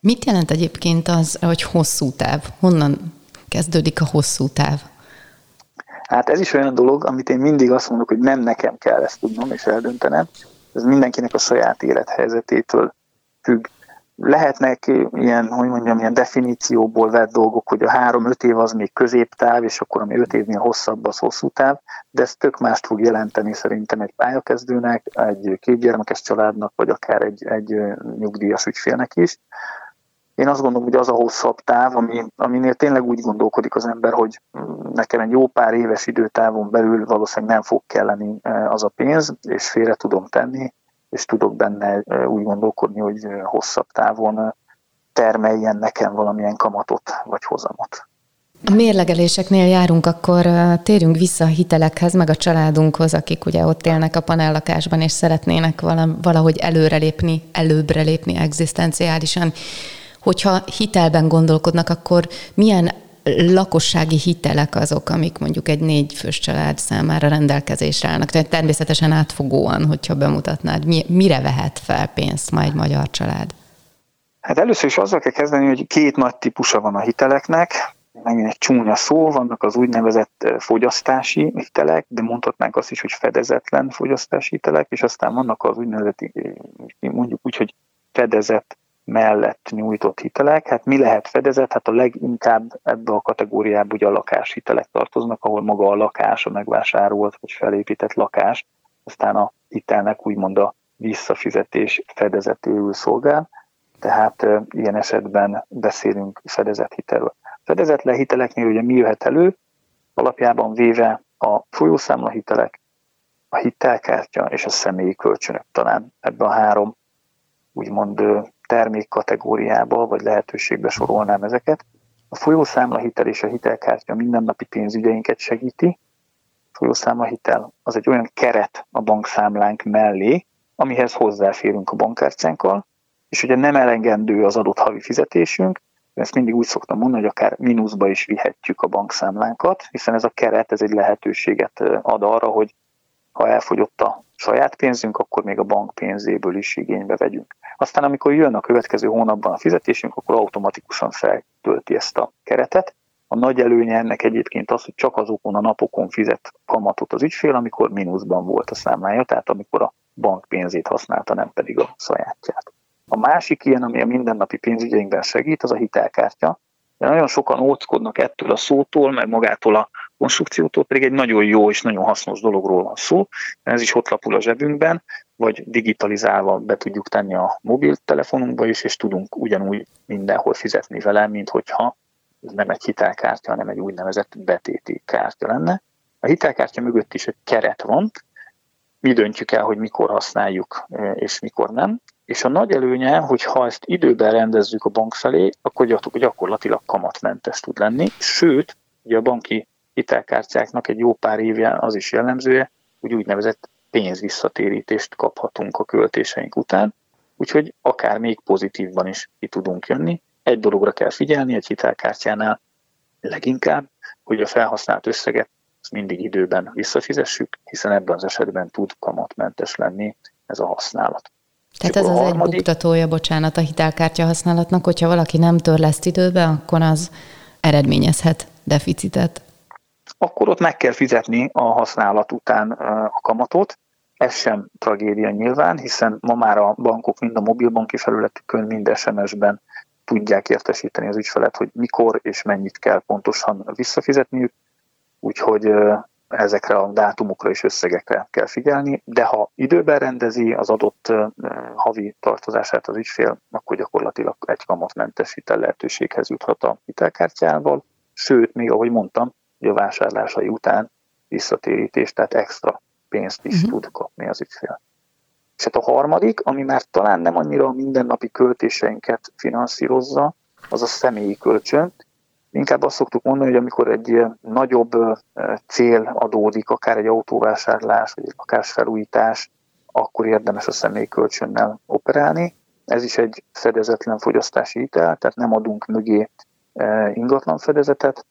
Mit jelent egyébként az, hogy hosszú táv? Honnan kezdődik a hosszú táv? Hát ez is olyan dolog, amit én mindig azt mondok, hogy nem nekem kell ezt tudnom és eldöntenem. Ez mindenkinek a saját élethelyzetétől függ lehetnek ilyen, hogy mondjam, ilyen definícióból vett dolgok, hogy a három-öt év az még középtáv, és akkor ami öt évnél hosszabb, az hosszú táv, de ez tök mást fog jelenteni szerintem egy pályakezdőnek, egy kétgyermekes családnak, vagy akár egy, egy nyugdíjas ügyfélnek is. Én azt gondolom, hogy az a hosszabb táv, ami, aminél tényleg úgy gondolkodik az ember, hogy nekem egy jó pár éves időtávon belül valószínűleg nem fog kelleni az a pénz, és félre tudom tenni, és tudok benne úgy gondolkodni, hogy hosszabb távon termeljen nekem valamilyen kamatot vagy hozamot. A mérlegeléseknél járunk, akkor térjünk vissza a hitelekhez, meg a családunkhoz, akik ugye ott élnek a panellakásban, és szeretnének valahogy előrelépni, előbbre lépni egzisztenciálisan. Hogyha hitelben gondolkodnak, akkor milyen lakossági hitelek azok, amik mondjuk egy négy fős család számára rendelkezésre állnak. Tehát természetesen átfogóan, hogyha bemutatnád, mire vehet fel pénzt ma egy magyar család? Hát először is azzal kell kezdeni, hogy két nagy típusa van a hiteleknek. Megint egy csúnya szó, vannak az úgynevezett fogyasztási hitelek, de mondhatnánk azt is, hogy fedezetlen fogyasztási hitelek, és aztán vannak az úgynevezett, mondjuk úgy, hogy fedezett mellett nyújtott hitelek. Hát mi lehet fedezet? Hát a leginkább ebbe a kategóriába ugye a lakáshitelek tartoznak, ahol maga a lakás, a megvásárolt vagy felépített lakás, aztán a hitelnek úgymond a visszafizetés fedezetéül szolgál, tehát e, ilyen esetben beszélünk fedezett hitelről. Fedezetlen hiteleknél ugye mi jöhet elő? Alapjában véve a folyószámla hitelek, a hitelkártya és a személyi kölcsönök talán ebben a három úgymond termékkategóriába vagy lehetőségbe sorolnám ezeket. A folyószámla hitel és a hitelkártya mindennapi pénzügyeinket segíti. A folyószámla hitel az egy olyan keret a bankszámlánk mellé, amihez hozzáférünk a bankkártyánkkal, és ugye nem elegendő az adott havi fizetésünk, ezt mindig úgy szoktam mondani, hogy akár mínuszba is vihetjük a bankszámlánkat, hiszen ez a keret, ez egy lehetőséget ad arra, hogy ha elfogyott a saját pénzünk, akkor még a bank pénzéből is igénybe vegyünk. Aztán amikor jön a következő hónapban a fizetésünk, akkor automatikusan feltölti ezt a keretet, A nagy előnye ennek egyébként az, hogy csak azokon a napokon fizet kamatot az ügyfél, amikor mínuszban volt a számlája, tehát amikor a bank pénzét használta, nem pedig a sajátját. A másik ilyen, ami a mindennapi pénzügyeinkben segít, az a hitelkártya. De nagyon sokan óckodnak ettől a szótól, meg magától a konstrukciótól, pedig egy nagyon jó és nagyon hasznos dologról van szó. Ez is ott lapul a zsebünkben, vagy digitalizálva be tudjuk tenni a mobiltelefonunkba is, és tudunk ugyanúgy mindenhol fizetni vele, mint hogyha ez nem egy hitelkártya, hanem egy úgynevezett betéti kártya lenne. A hitelkártya mögött is egy keret van, mi döntjük el, hogy mikor használjuk és mikor nem. És a nagy előnye, hogy ha ezt időben rendezzük a bank felé, akkor gyakorlatilag kamatmentes tud lenni. Sőt, ugye a banki hitelkártyáknak egy jó pár évje az is jellemzője, hogy úgynevezett pénzvisszatérítést kaphatunk a költéseink után, úgyhogy akár még pozitívban is ki tudunk jönni. Egy dologra kell figyelni egy hitelkártyánál leginkább, hogy a felhasznált összeget mindig időben visszafizessük, hiszen ebben az esetben tud kamatmentes lenni ez a használat. Tehát ez az harmadik... egy buktatója, bocsánat, a hitelkártya használatnak, hogyha valaki nem törleszt időbe, akkor az eredményezhet deficitet. Akkor ott meg kell fizetni a használat után a kamatot, ez sem tragédia nyilván, hiszen ma már a bankok mind a mobilbanki felületükön, mind SMS-ben tudják értesíteni az ügyfelet, hogy mikor és mennyit kell pontosan visszafizetniük, úgyhogy ezekre a dátumokra és összegekre kell figyelni, de ha időben rendezi az adott havi tartozását az ügyfél, akkor gyakorlatilag egy kamatmentes hitel lehetőséghez juthat a hitelkártyával, sőt, még ahogy mondtam, hogy a vásárlásai után visszatérítés, tehát extra pénzt is uh-huh. tud kapni az ügyfél. És hát a harmadik, ami már talán nem annyira a mindennapi költéseinket finanszírozza, az a személyi kölcsön, Inkább azt szoktuk mondani, hogy amikor egy nagyobb cél adódik, akár egy autóvásárlás, vagy egy lakásfelújítás, akkor érdemes a személykölcsönnel operálni. Ez is egy fedezetlen fogyasztási hitel, tehát nem adunk mögé ingatlan fedezetet,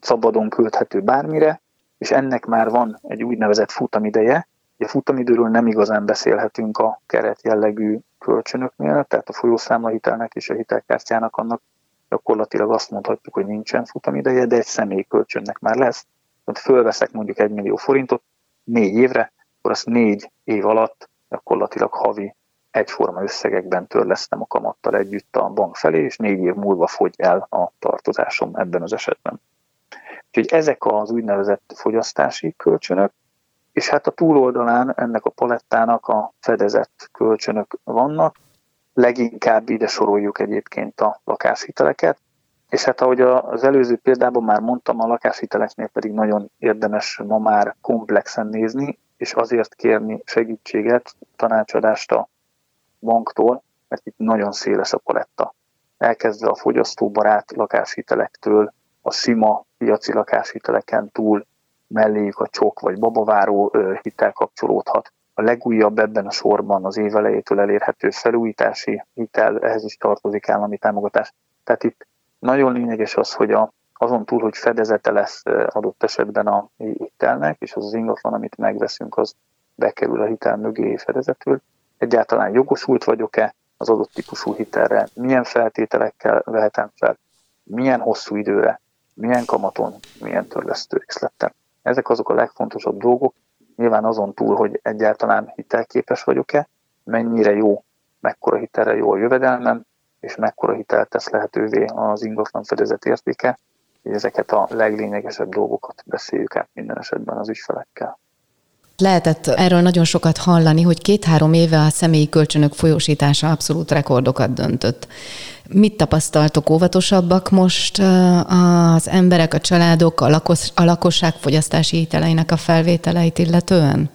szabadon költhető bármire, és ennek már van egy úgynevezett futamideje. A futamidőről nem igazán beszélhetünk a keret jellegű kölcsönöknél, tehát a folyószámlahitelnek és a hitelkártyának annak gyakorlatilag azt mondhatjuk, hogy nincsen futamideje, de egy személyi kölcsönnek már lesz. Tehát fölveszek mondjuk egy millió forintot négy évre, akkor azt négy év alatt gyakorlatilag havi egyforma összegekben törlesztem a kamattal együtt a bank felé, és négy év múlva fogy el a tartozásom ebben az esetben. Úgyhogy ezek az úgynevezett fogyasztási kölcsönök, és hát a túloldalán ennek a palettának a fedezett kölcsönök vannak, leginkább ide soroljuk egyébként a lakáshiteleket, és hát ahogy az előző példában már mondtam, a lakáshiteleknél pedig nagyon érdemes ma már komplexen nézni, és azért kérni segítséget, tanácsadást a banktól, mert itt nagyon széles a paletta. Elkezdve a fogyasztóbarát lakáshitelektől, a sima piaci lakáshiteleken túl melléjük a csok vagy babaváró hitel kapcsolódhat, a legújabb ebben a sorban az év elejétől elérhető felújítási hitel, ehhez is tartozik állami támogatás. Tehát itt nagyon lényeges az, hogy a, azon túl, hogy fedezete lesz adott esetben a hitelnek, és az az ingatlan, amit megveszünk, az bekerül a hitel mögé fedezetül. Egyáltalán jogosult vagyok-e az adott típusú hitelre, milyen feltételekkel vehetem fel, milyen hosszú időre, milyen kamaton, milyen törlesztő részlettel. Ezek azok a legfontosabb dolgok, Nyilván azon túl, hogy egyáltalán hitelképes vagyok-e, mennyire jó, mekkora hitelre jó a jövedelmem, és mekkora hitelt tesz lehetővé az ingatlan fedezet értéke, hogy ezeket a leglényegesebb dolgokat beszéljük át minden esetben az ügyfelekkel. Lehetett erről nagyon sokat hallani, hogy két-három éve a személyi kölcsönök folyósítása abszolút rekordokat döntött. Mit tapasztaltok óvatosabbak most az emberek, a családok, a, lakos, a lakosság fogyasztási hiteleinek a felvételeit illetően?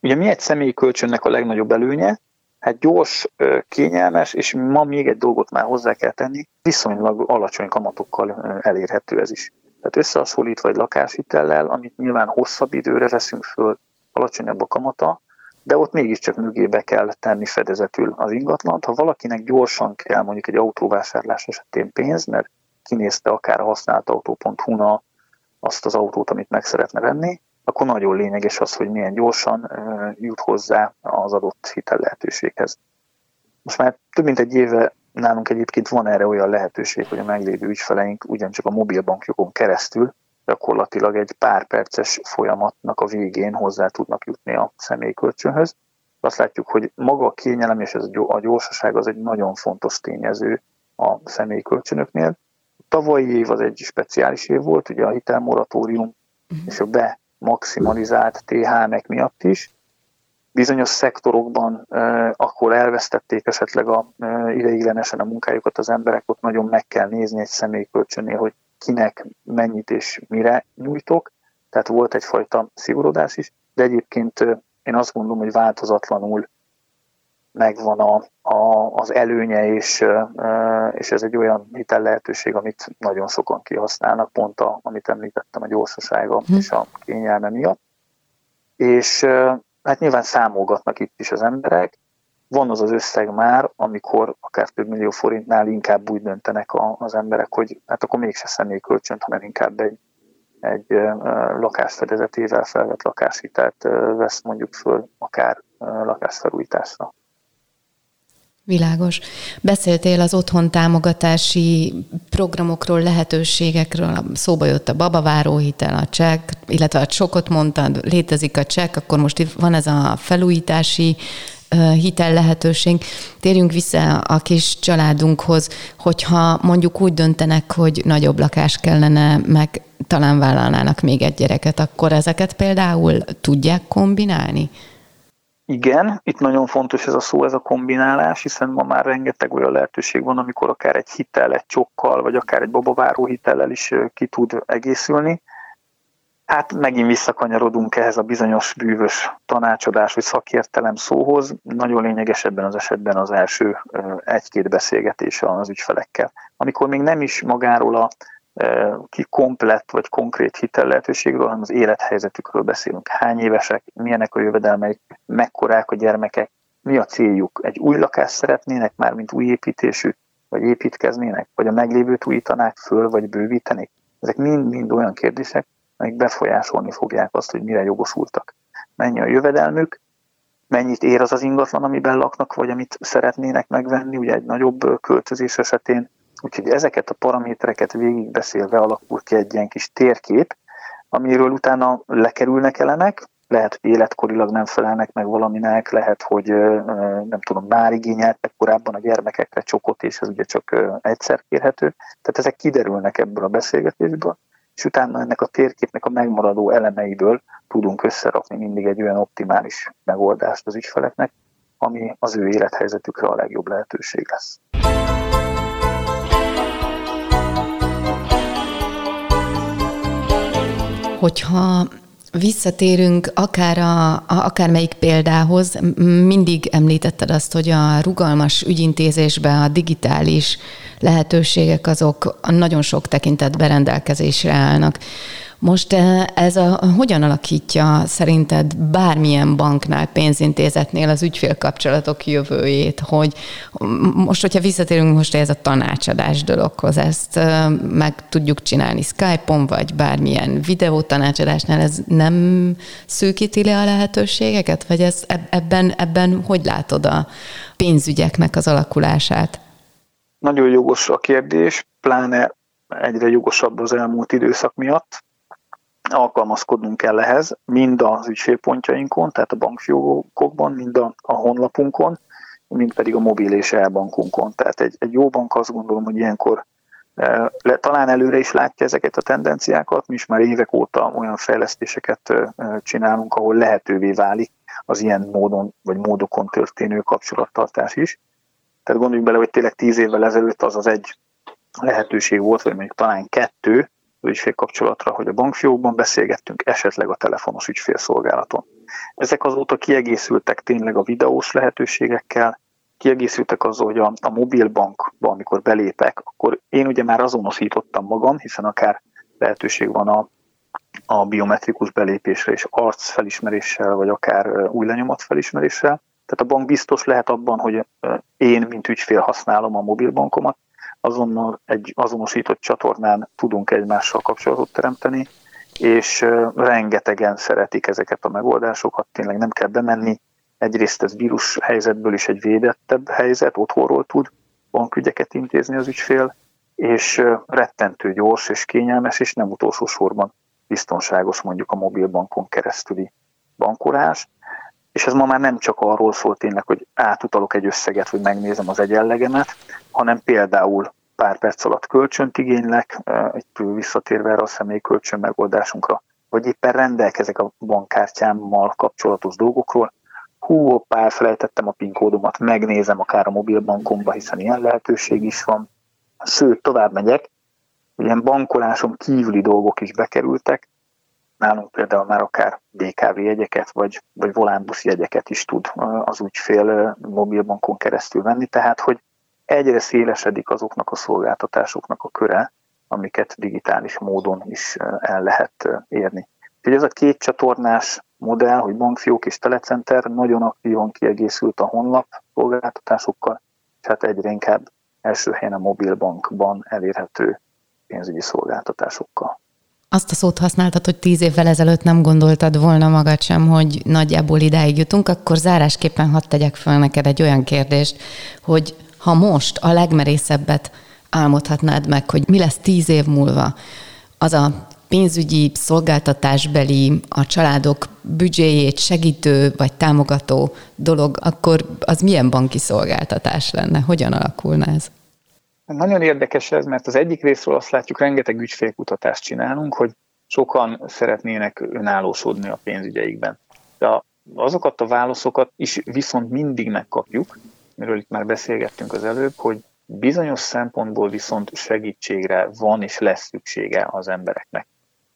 Ugye mi egy személyi kölcsönnek a legnagyobb előnye? Hát gyors, kényelmes, és ma még egy dolgot már hozzá kell tenni, viszonylag alacsony kamatokkal elérhető ez is. Tehát összehasonlítva egy lakáshitellel, amit nyilván hosszabb időre veszünk föl, alacsonyabb a kamata, de ott mégiscsak mögébe kell tenni fedezetül az ingatlant. Ha valakinek gyorsan kell mondjuk egy autóvásárlás esetén pénz, mert kinézte akár a használt autó.hu-na azt az autót, amit meg szeretne venni, akkor nagyon lényeges az, hogy milyen gyorsan jut hozzá az adott hitel lehetőséghez. Most már több mint egy éve nálunk egyébként van erre olyan lehetőség, hogy a meglévő ügyfeleink ugyancsak a mobilbankjukon keresztül gyakorlatilag egy pár perces folyamatnak a végén hozzá tudnak jutni a személykölcsönhöz. Azt látjuk, hogy maga a kényelem és ez a gyorsaság az egy nagyon fontos tényező a személykölcsönöknél. A tavalyi év az egy speciális év volt, ugye a hitelmoratórium uh-huh. és a be maximalizált TH-nek miatt is. Bizonyos szektorokban eh, akkor elvesztették esetleg a, eh, ideiglenesen a munkájukat az emberek, ott nagyon meg kell nézni egy személykölcsönnél, hogy kinek mennyit és mire nyújtok, tehát volt egyfajta szigorodás is, de egyébként én azt gondolom, hogy változatlanul megvan a, a, az előnye, és, és ez egy olyan hitel lehetőség, amit nagyon sokan kihasználnak, pont a, amit említettem, a gyorsasága hm. és a kényelme miatt. És hát nyilván számolgatnak itt is az emberek, van az az összeg már, amikor akár több millió forintnál inkább úgy döntenek az emberek, hogy hát akkor mégse személykölcsönt, hanem inkább egy, egy lakásfedezetével felvett lakáshitelt vesz mondjuk föl akár lakásfelújításra. Világos. Beszéltél az otthon támogatási programokról, lehetőségekről, szóba jött a babaváróhitel, a csekk, illetve a csokot mondtad, létezik a csekk, akkor most van ez a felújítási hitel lehetőség. Térjünk vissza a kis családunkhoz, hogyha mondjuk úgy döntenek, hogy nagyobb lakás kellene, meg talán vállalnának még egy gyereket, akkor ezeket például tudják kombinálni? Igen, itt nagyon fontos ez a szó, ez a kombinálás, hiszen ma már rengeteg olyan lehetőség van, amikor akár egy hitel, egy csokkal, vagy akár egy babaváró hitellel is ki tud egészülni. Hát megint visszakanyarodunk ehhez a bizonyos bűvös tanácsadás vagy szakértelem szóhoz. Nagyon lényeges ebben az esetben az első egy-két beszélgetés az ügyfelekkel. Amikor még nem is magáról a ki komplett vagy konkrét hitel lehetőségről, hanem az élethelyzetükről beszélünk. Hány évesek, milyenek a jövedelmeik, mekkorák a gyermekek, mi a céljuk? Egy új lakást szeretnének már, mint új építésű, vagy építkeznének, vagy a meglévőt újítanák föl, vagy bővítenék? Ezek mind-mind olyan kérdések, amik befolyásolni fogják azt, hogy mire jogosultak. Mennyi a jövedelmük, mennyit ér az az ingatlan, amiben laknak, vagy amit szeretnének megvenni, ugye egy nagyobb költözés esetén. Úgyhogy ezeket a paramétereket végigbeszélve alakul ki egy ilyen kis térkép, amiről utána lekerülnek elemek, lehet, hogy életkorilag nem felelnek meg valaminek, lehet, hogy nem tudom, már igényeltek korábban a gyermekekre csokot, és ez ugye csak egyszer kérhető. Tehát ezek kiderülnek ebből a beszélgetésből, és utána ennek a térképnek a megmaradó elemeiből tudunk összerakni mindig egy olyan optimális megoldást az ügyfeleknek, ami az ő élethelyzetükre a legjobb lehetőség lesz. Hogyha Visszatérünk akár a, a, akármelyik példához, mindig említetted azt, hogy a rugalmas ügyintézésben a digitális lehetőségek azok nagyon sok tekintetben rendelkezésre állnak. Most eh, ez a, hogyan alakítja szerinted bármilyen banknál, pénzintézetnél az ügyfélkapcsolatok jövőjét, hogy most, hogyha visszatérünk most ez a tanácsadás dologhoz, ezt eh, meg tudjuk csinálni Skype-on, vagy bármilyen videó tanácsadásnál, ez nem szűkíti le a lehetőségeket, vagy ez, ebben, ebben hogy látod a pénzügyeknek az alakulását? Nagyon jogos a kérdés, pláne egyre jogosabb az elmúlt időszak miatt alkalmazkodnunk kell ehhez, mind az ügyfélpontjainkon, tehát a bankfiókokban, mind a, a honlapunkon, mind pedig a mobil és elbankunkon. Tehát egy, egy jó bank azt gondolom, hogy ilyenkor e, le, talán előre is látja ezeket a tendenciákat, mi is már évek óta olyan fejlesztéseket e, csinálunk, ahol lehetővé válik az ilyen módon vagy módokon történő kapcsolattartás is. Tehát gondoljunk bele, hogy tényleg tíz évvel ezelőtt az az egy lehetőség volt, vagy mondjuk talán kettő, ügyfélkapcsolatra, hogy a bankfiókban beszélgettünk, esetleg a telefonos ügyfélszolgálaton. Ezek azóta kiegészültek tényleg a videós lehetőségekkel, kiegészültek azzal, hogy a, a mobilbankba, amikor belépek, akkor én ugye már azonosítottam magam, hiszen akár lehetőség van a, a biometrikus belépésre és arcfelismeréssel, vagy akár új lenyomat felismeréssel. Tehát a bank biztos lehet abban, hogy én, mint ügyfél használom a mobilbankomat, azonnal egy azonosított csatornán tudunk egymással kapcsolatot teremteni, és rengetegen szeretik ezeket a megoldásokat, tényleg nem kell bemenni. Egyrészt ez vírus helyzetből is egy védettebb helyzet, otthonról tud bankügyeket intézni az ügyfél, és rettentő gyors és kényelmes, és nem utolsó sorban biztonságos mondjuk a mobilbankon keresztüli bankolás. És ez ma már nem csak arról szól tényleg, hogy átutalok egy összeget, hogy megnézem az egyenlegemet, hanem például pár perc alatt kölcsönt igénylek, egy visszatérve erre a személyi kölcsön megoldásunkra, vagy éppen rendelkezek a bankkártyámmal kapcsolatos dolgokról, hú, hoppá, elfelejtettem a PIN kódomat, megnézem akár a mobilbankomba, hiszen ilyen lehetőség is van. Sőt, tovább megyek, ilyen bankoláson kívüli dolgok is bekerültek, nálunk például már akár DKV jegyeket, vagy, vagy volánbusz jegyeket is tud az ügyfél mobilbankon keresztül venni, tehát hogy egyre szélesedik azoknak a szolgáltatásoknak a köre, amiket digitális módon is el lehet érni. Úgyhogy ez a két csatornás modell, hogy bankfiók és telecenter nagyon aktívan kiegészült a honlap szolgáltatásokkal, és hát egyre inkább első helyen a mobilbankban elérhető pénzügyi szolgáltatásokkal. Azt a szót használtad, hogy tíz évvel ezelőtt nem gondoltad volna magad sem, hogy nagyjából idáig jutunk, akkor zárásképpen hadd tegyek fel neked egy olyan kérdést, hogy ha most a legmerészebbet álmodhatnád meg, hogy mi lesz tíz év múlva, az a pénzügyi szolgáltatásbeli, a családok büdzséjét segítő vagy támogató dolog, akkor az milyen banki szolgáltatás lenne? Hogyan alakulna ez? Nagyon érdekes ez, mert az egyik részről azt látjuk, rengeteg ügyfélkutatást csinálunk, hogy sokan szeretnének önállósodni a pénzügyeikben. De azokat a válaszokat is viszont mindig megkapjuk, miről itt már beszélgettünk az előbb, hogy bizonyos szempontból viszont segítségre van és lesz szüksége az embereknek.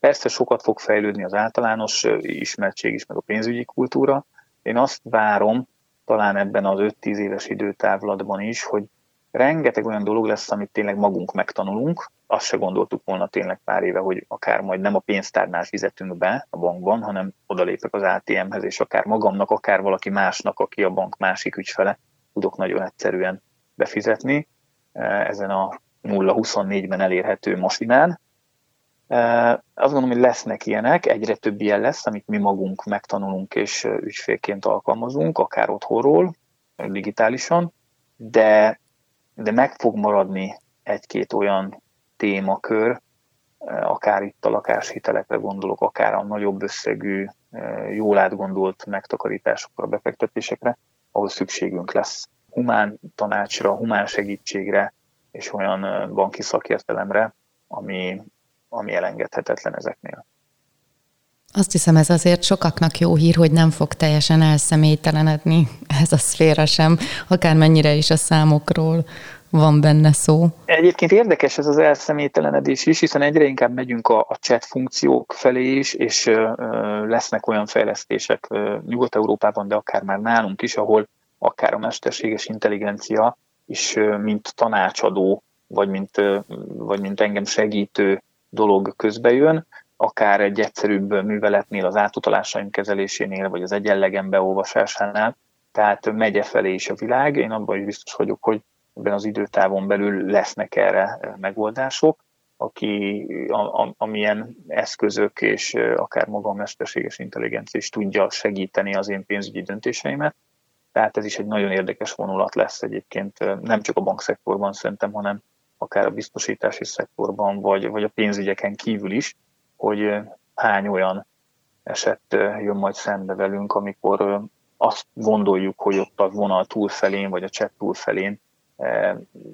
Persze sokat fog fejlődni az általános ismertség is, meg a pénzügyi kultúra. Én azt várom, talán ebben az 5-10 éves időtávlatban is, hogy rengeteg olyan dolog lesz, amit tényleg magunk megtanulunk. Azt se gondoltuk volna tényleg pár éve, hogy akár majd nem a pénztárnál fizetünk be a bankban, hanem odalépek az ATM-hez, és akár magamnak, akár valaki másnak, aki a bank másik ügyfele, tudok nagyon egyszerűen befizetni ezen a 0-24-ben elérhető masinán. Azt gondolom, hogy lesznek ilyenek, egyre több ilyen lesz, amit mi magunk megtanulunk és ügyfélként alkalmazunk, akár otthonról, digitálisan, de, de meg fog maradni egy-két olyan témakör, akár itt a lakáshitelekre gondolok, akár a nagyobb összegű, jól átgondolt megtakarításokra, befektetésekre, ahol szükségünk lesz humán tanácsra, humán segítségre és olyan banki szakértelemre, ami, ami elengedhetetlen ezeknél. Azt hiszem, ez azért sokaknak jó hír, hogy nem fog teljesen elszemélytelenedni ez a szféra sem, akármennyire is a számokról van benne szó. Egyébként érdekes ez az elszemélytelenedés is, hiszen egyre inkább megyünk a, a chat funkciók felé is, és ö, ö, lesznek olyan fejlesztések Nyugat-Európában, de akár már nálunk is, ahol akár a mesterséges intelligencia is, ö, mint tanácsadó, vagy mint, ö, vagy mint engem segítő dolog közbejön, akár egy egyszerűbb műveletnél, az átutalásaim kezelésénél, vagy az egyenlegen beolvasásánál, tehát megye felé is a világ. Én abban is biztos vagyok, hogy ebben az időtávon belül lesznek erre megoldások, aki, a, a, amilyen eszközök és akár maga a mesterséges intelligencia is tudja segíteni az én pénzügyi döntéseimet. Tehát ez is egy nagyon érdekes vonulat lesz egyébként, nem csak a bankszektorban szerintem, hanem akár a biztosítási szektorban, vagy, vagy a pénzügyeken kívül is, hogy hány olyan eset jön majd szembe velünk, amikor azt gondoljuk, hogy ott a vonal túlfelén, vagy a csepp túlfelén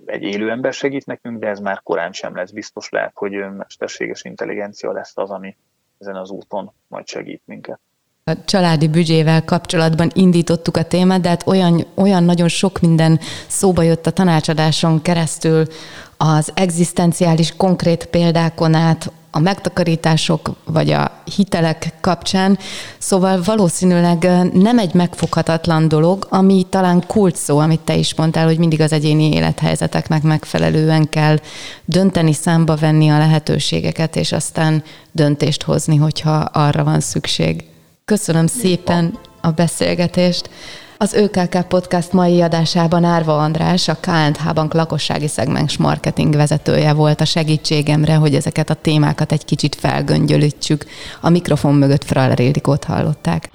egy élő ember segít nekünk, de ez már korán sem lesz biztos, lehet, hogy mesterséges intelligencia lesz az, ami ezen az úton majd segít minket. A családi büdzsével kapcsolatban indítottuk a témát, de hát olyan, olyan nagyon sok minden szóba jött a tanácsadáson keresztül, az egzisztenciális konkrét példákon át, a megtakarítások vagy a hitelek kapcsán. Szóval valószínűleg nem egy megfoghatatlan dolog, ami talán kult szó, amit te is mondtál, hogy mindig az egyéni élethelyzeteknek megfelelően kell dönteni, számba venni a lehetőségeket, és aztán döntést hozni, hogyha arra van szükség. Köszönöm szépen a beszélgetést. Az ÖKK Podcast mai adásában Árva András, a KNH Bank lakossági szegmens marketing vezetője volt a segítségemre, hogy ezeket a témákat egy kicsit felgöngyölítsük. A mikrofon mögött Fraller Ildikót hallották.